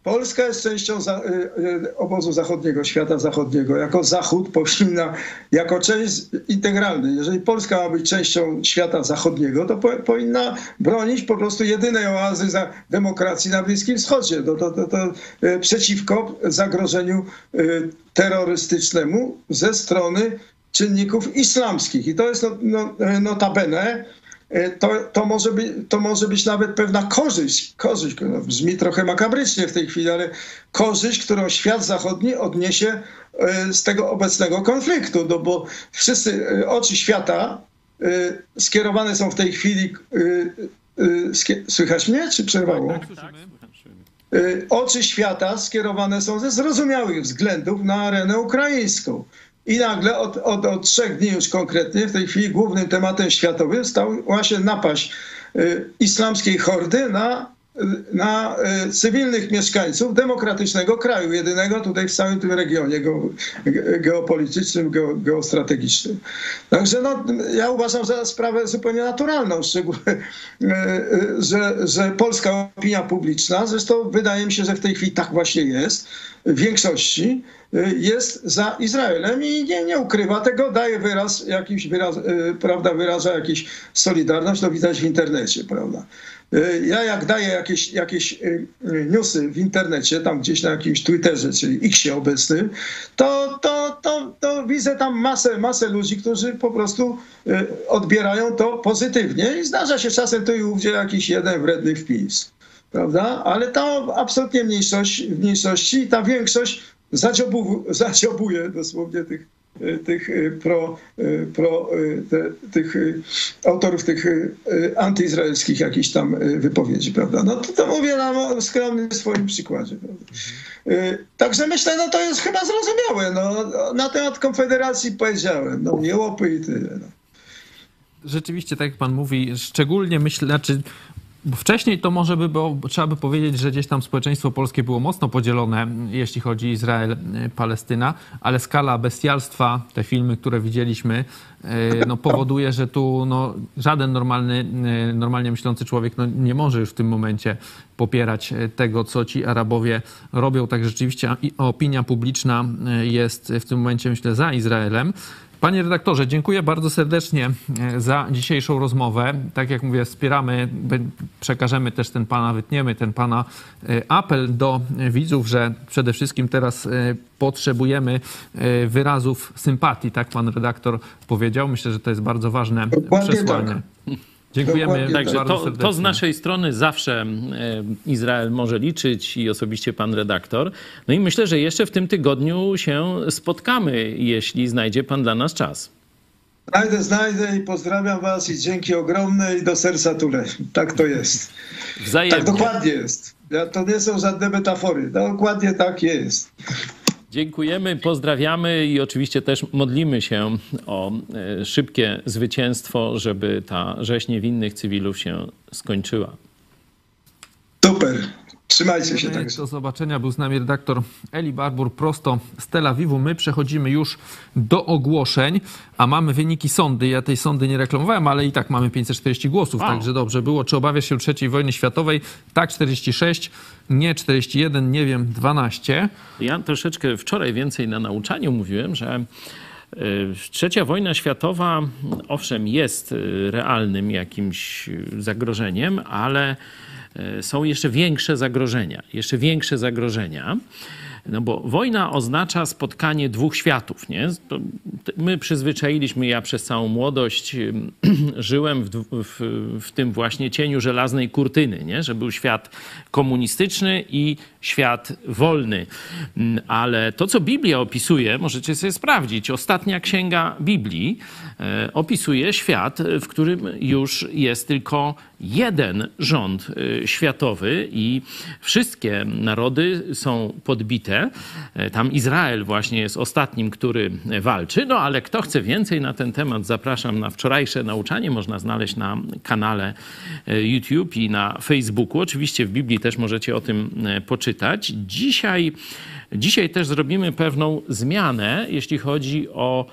Polska jest częścią za, y, y, obozu zachodniego, świata zachodniego. Jako Zachód powinna, jako część integralna, jeżeli Polska ma być częścią świata zachodniego, to po, powinna bronić po prostu jedynej oazy za demokracji na Bliskim Wschodzie. To, to, to, to y, przeciwko zagrożeniu terrorystycznemu ze strony czynników islamskich. I to jest no, no, notabene, e, to, to, może być, to może być nawet pewna korzyść, korzyść, no, brzmi trochę makabrycznie w tej chwili, ale korzyść, którą świat zachodni odniesie e, z tego obecnego konfliktu, no bo wszyscy e, oczy świata skierowane są w tej chwili. Słychać mnie, czy przerwało? Tak, tak, Oczy świata skierowane są ze zrozumiałych względów na arenę ukraińską. I nagle od, od, od trzech dni już konkretnie, w tej chwili głównym tematem światowym stał właśnie napaść y, islamskiej hordy na, na y, cywilnych mieszkańców demokratycznego kraju, jedynego tutaj w całym tym regionie geopolitycznym, geostrategicznym. Także no, ja uważam za sprawę zupełnie naturalną, szczególnie, że, że polska opinia publiczna, zresztą wydaje mi się, że w tej chwili tak właśnie jest, w większości, jest za Izraelem i nie, nie ukrywa tego, daje wyraz, jakiś wyraz, prawda, wyraża jakąś solidarność, to widać w internecie, prawda. Y, ja jak daję jakieś, jakieś y, newsy w internecie, tam gdzieś na jakimś Twitterze, czyli Xie obecnym, to, to, to, to widzę tam masę, masę ludzi, którzy po prostu odbierają to pozytywnie i zdarza się czasem tu i ówdzie jakiś jeden wredny wpis prawda? Ale to absolutnie mniejszość, w mniejszości i ta większość zadziobu, zadziobuje dosłownie tych, tych e, pro, e, pro te, tych autorów tych antyizraelskich jakichś tam wypowiedzi, prawda? No to, to mówię na skromnym swoim przykładzie, prawda? Także myślę, no to jest chyba zrozumiałe, no na temat Konfederacji powiedziałem, no nie łopy i tyle, no. Rzeczywiście, tak jak pan mówi, szczególnie myślę, znaczy wcześniej to może by było, trzeba by powiedzieć, że gdzieś tam społeczeństwo polskie było mocno podzielone, jeśli chodzi Izrael, e, ale skala bestialstwa, te filmy, które widzieliśmy, e, no, powoduje, że tu no, żaden normalny, e, normalnie myślący człowiek no, nie może już w tym momencie popierać tego, co ci Arabowie robią. Tak rzeczywiście opinia publiczna jest w tym momencie, myślę, za Izraelem. Panie redaktorze, dziękuję bardzo serdecznie e, za dzisiejszą rozmowę. Tak jak mówię, wspieramy, przekażemy też ten pana, wytniemy ten pana e, apel do widzów, że przede wszystkim teraz e, potrzebujemy wyrazów sympatii, tak pan redaktor powiedział. Myślę, że to jest bardzo ważne Dokładnie przesłanie. Tak. Dziękujemy Także to. To z naszej strony zawsze e, Izrael może liczyć i osobiście pan redaktor. No i myślę, że jeszcze w tym tygodniu się spotkamy, jeśli znajdzie pan dla nas czas. Znajdę, znajdę i pozdrawiam was i dzięki ogromne i do serca tule. Tak to jest. Wzajemnie. Tak dokładnie jest. To nie są żadne metafory. Dokładnie tak jest. Dziękujemy, pozdrawiamy i oczywiście też modlimy się o e, szybkie zwycięstwo, żeby ta rzeź niewinnych cywilów się skończyła. Super. Trzymajcie się. Tak. Do zobaczenia. Był z nami redaktor Eli Barbur prosto z Tel Awiwu. My przechodzimy już do ogłoszeń, a mamy wyniki sądy. Ja tej sądy nie reklamowałem, ale i tak mamy 540 głosów, wow. także dobrze było. Czy obawiasz się III wojny światowej? Tak, 46, nie 41, nie wiem, 12. Ja troszeczkę wczoraj więcej na nauczaniu mówiłem, że e, Trzecia wojna światowa, owszem, jest e, realnym jakimś zagrożeniem, ale E, są jeszcze większe zagrożenia. Jeszcze większe zagrożenia. No bo wojna oznacza spotkanie dwóch światów. Nie? My przyzwyczailiśmy, ja przez całą młodość żyłem w, w, w, tym właśnie cieniu żelaznej kurtyny, nie? że był świat komunistyczny i świat wolny. Mm, ale to, co Biblia opisuje, możecie sobie sprawdzić. Ostatnia księga Biblii e, opisuje świat, w którym już jest tylko jeden rząd e, światowy i wszystkie narody są podbite. E, tam Izrael właśnie jest ostatnim, który walczy. No ale kto chce więcej na ten temat, zapraszam na wczorajsze nauczanie. Można znaleźć na kanale YouTube i na Facebooku. Oczywiście w Biblii też możecie o tym poczytać czytać. Dzisiaj, dzisiaj też zrobimy pewną zmianę, jeśli chodzi o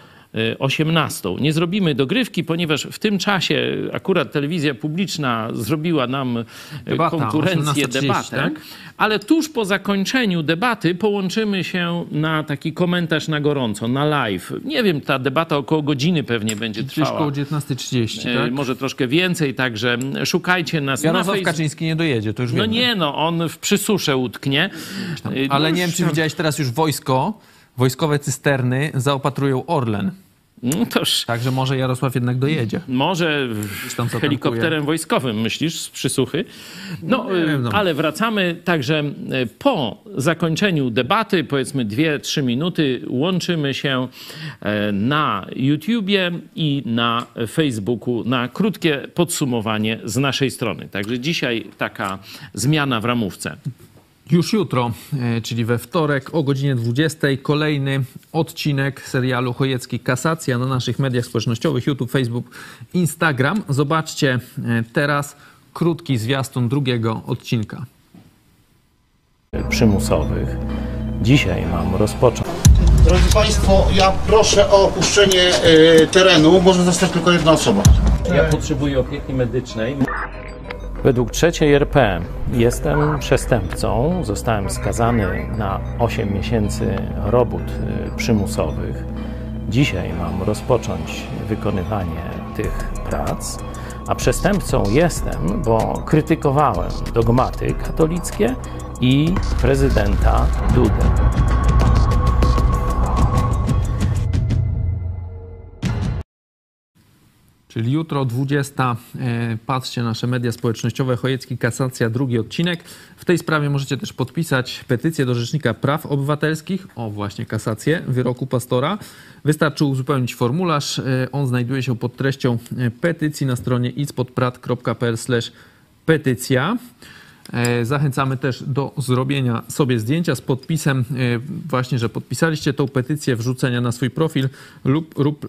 18. E, Nie zrobimy dogrywki, ponieważ w tym czasie akurat telewizja publiczna zrobiła nam e, Debata, konkurencję, debatę, tak? ale tuż po zakończeniu debaty połączymy się na taki komentarz na gorąco, na live. Nie wiem, ta debata około godziny pewnie będzie trwała. Około 19.30, e, tak? Może troszkę więcej, także szukajcie nas Jarosław na Kaczyński nie dojedzie, to już No nie, no on w przysusze utknie. Ale no, nie wiem, czy widziałeś teraz już wojsko wojskowe cysterny zaopatrują Orlen. No toż. Także może Jarosław jednak dojedzie. Może helikopterem wojskowym, myślisz, z przysuchy. No, wiem, no, ale wracamy. Także e, po zakończeniu debaty, powiedzmy 2-3 minuty, łączymy się e, na YouTubie i na Facebooku na krótkie podsumowanie z naszej strony. Także dzisiaj taka zmiana w ramówce. Już jutro, e, czyli we wtorek o godzinie 20, kolejny odcinek serialu Chojecki Kasacja na naszych mediach społecznościowych YouTube, Facebook, Instagram. Zobaczcie e, teraz krótki zwiastun drugiego odcinka. Przymusowych. Dzisiaj mam rozpocząć. Drodzy Państwo, ja proszę o opuszczenie y, terenu. Może zostać tylko jedna osoba. Ja potrzebuję opieki medycznej. Według trzeciej RP jestem przestępcą. Zostałem skazany na 8 miesięcy robót y, przymusowych. Dzisiaj mam rozpocząć wykonywanie tych prac. A przestępcą jestem, bo krytykowałem dogmaty katolickie i prezydenta Dudę. Czyli jutro 20. E, patrzcie nasze media społecznościowe. Chojecki Kasacja, drugi odcinek. W tej sprawie możecie też podpisać petycję do Rzecznika Praw Obywatelskich o właśnie kasację wyroku pastora. Wystarczy uzupełnić formularz. E, on znajduje się pod treścią e, petycji na stronie itspodprat.pl petycja. E, zachęcamy też do zrobienia sobie zdjęcia z podpisem, e, właśnie, że podpisaliście tą petycję, wrzucenia na swój profil lub, lub e,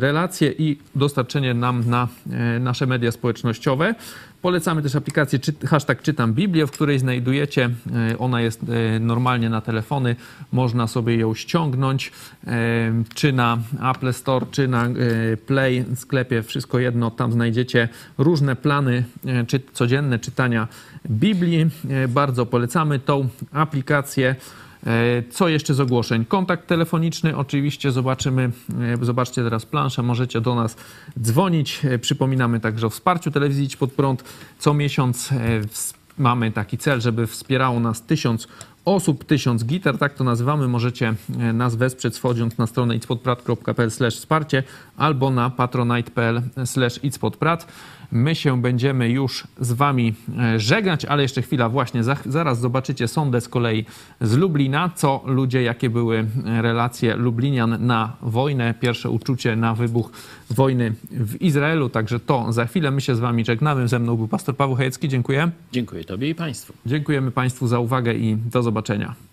relacje i dostarczenie nam na nasze media społecznościowe. Polecamy też aplikację czy, hashtag czytam Biblię, w której znajdujecie, ona jest normalnie na telefony, można sobie ją ściągnąć, czy na Apple Store, czy na Play sklepie, wszystko jedno, tam znajdziecie różne plany czy, codzienne czytania Biblii. E, Bardzo polecamy tą aplikację. E, Co jeszcze z ogłoszeń? Kontakt telefoniczny, oczywiście zobaczymy, e, zobaczcie teraz planszę, możecie do nas dzwonić. Przypominamy także o wsparciu telewizji Idź Pod Prąd. Co miesiąc mamy taki cel, żeby wspierało nas tysiąc osób, tysiąc gitar, tak to nazywamy. Możecie nas wesprzeć wchodząc na stronę itspodprat.pl wsparcie albo na patronite.pl itspodprat. My się będziemy już z wami e, żegnać, ale jeszcze chwila, właśnie za, zaraz zobaczycie sondę z kolei z Lublina, co ludzie, jakie były e, relacje Lublinian na wojnę, pierwsze uczucie na wybuch wojny w Izraelu, także to za chwilę my się z wami żegnamy. Ze mną był pastor Paweł Chojecki, dziękuję. Dziękuję Tobie i Państwu. Dziękujemy Państwu za uwagę i do zobaczenia.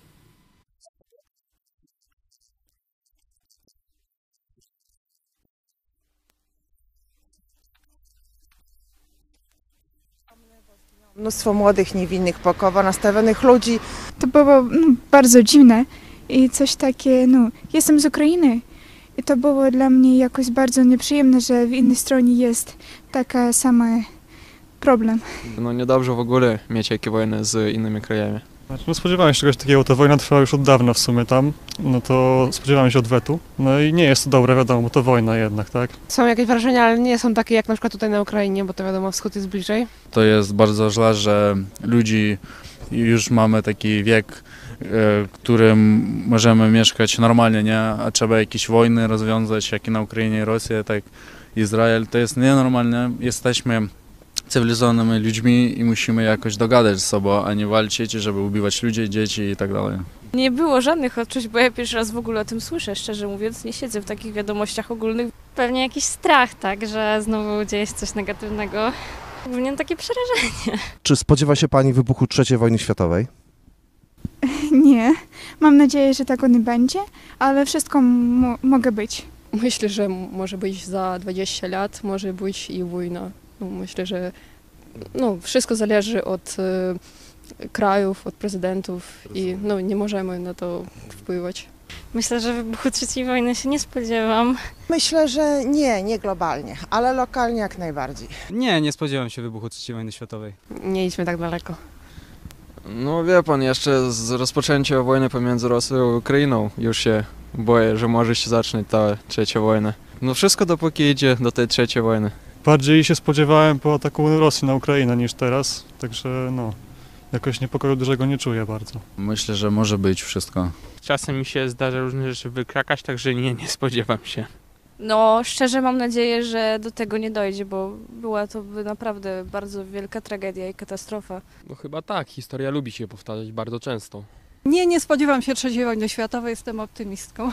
Mnóstwo młodych, niewinnych, pokowo nastawionych ludzi. To było no, bardzo dziwne i coś takie, no, jestem z Ukrainy i to było dla mnie jakoś bardzo nieprzyjemne, że w innej stronie jest taka sama problem. No niedobrze w ogóle mieć jakie wojny z innymi krajami. Znaczy, No spodziewałem się czegoś takiego, ta wojna trwała już od dawna w sumie tam, no to spodziewałem się odwetu. No i nie jest to dobre, wiadomo, bo to wojna jednak, tak? Są jakieś wrażenia, ale nie są takie jak na przykład tutaj na Ukrainie, bo to wiadomo, wschód jest bliżej. To jest bardzo źle, że ludzi już mamy taki wiek, e, w którym możemy mieszkać normalnie, nie? A trzeba jakieś wojny rozwiązać, jak i na Ukrainie, Rosję, tak Izrael. To jest nienormalne. Jesteśmy cywilizowanymi ludźmi i musimy jakoś dogadać z sobą, a nie walczyć, żeby ubiwać ludzi, dzieci i tak dalej. Nie było żadnych odczuć, bo ja pierwszy raz w ogóle o tym słyszę, szczerze mówiąc. Nie siedzę w takich wiadomościach ogólnych. Pewnie jakiś strach, tak, że znowu dzieje się coś negatywnego. Głównie takie przerażenie. Czy spodziewa się Pani wybuchu III wojny światowej? Nie, mam nadzieję, że tak nie będzie, ale wszystko mo- mogę być. Myślę, że może być za 20 lat, może być i wojna. No, myślę, że no, wszystko zależy od e, krajów, od prezydentów i no, nie możemy na to wpływać. Myślę, że wybuchu trzeciej wojny się nie spodziewam. Myślę, że nie, nie globalnie, ale lokalnie jak najbardziej. Nie, nie spodziewam się wybuchu III wojny światowej. Nie idźmy tak daleko. No wie pan, jeszcze z rozpoczęcia wojny pomiędzy Rosją i Ukrainą już się boję, że może się zacząć ta trzecia wojna. No wszystko dopóki idzie do tej trzeciej wojny. Bardziej się spodziewałem po ataku Rosji na Ukrainę niż teraz, także no, jakoś niepokoju dużego nie czuję bardzo. Myślę, że może być wszystko. Czasem mi się zdarza różne rzeczy wykrakać, także nie, nie spodziewam się. No, szczerze mam nadzieję, że do tego nie dojdzie, bo była to by naprawdę bardzo wielka tragedia i katastrofa. No chyba tak, historia lubi się powtarzać bardzo często. Nie, nie spodziewam się III wojny światowej, jestem optymistką.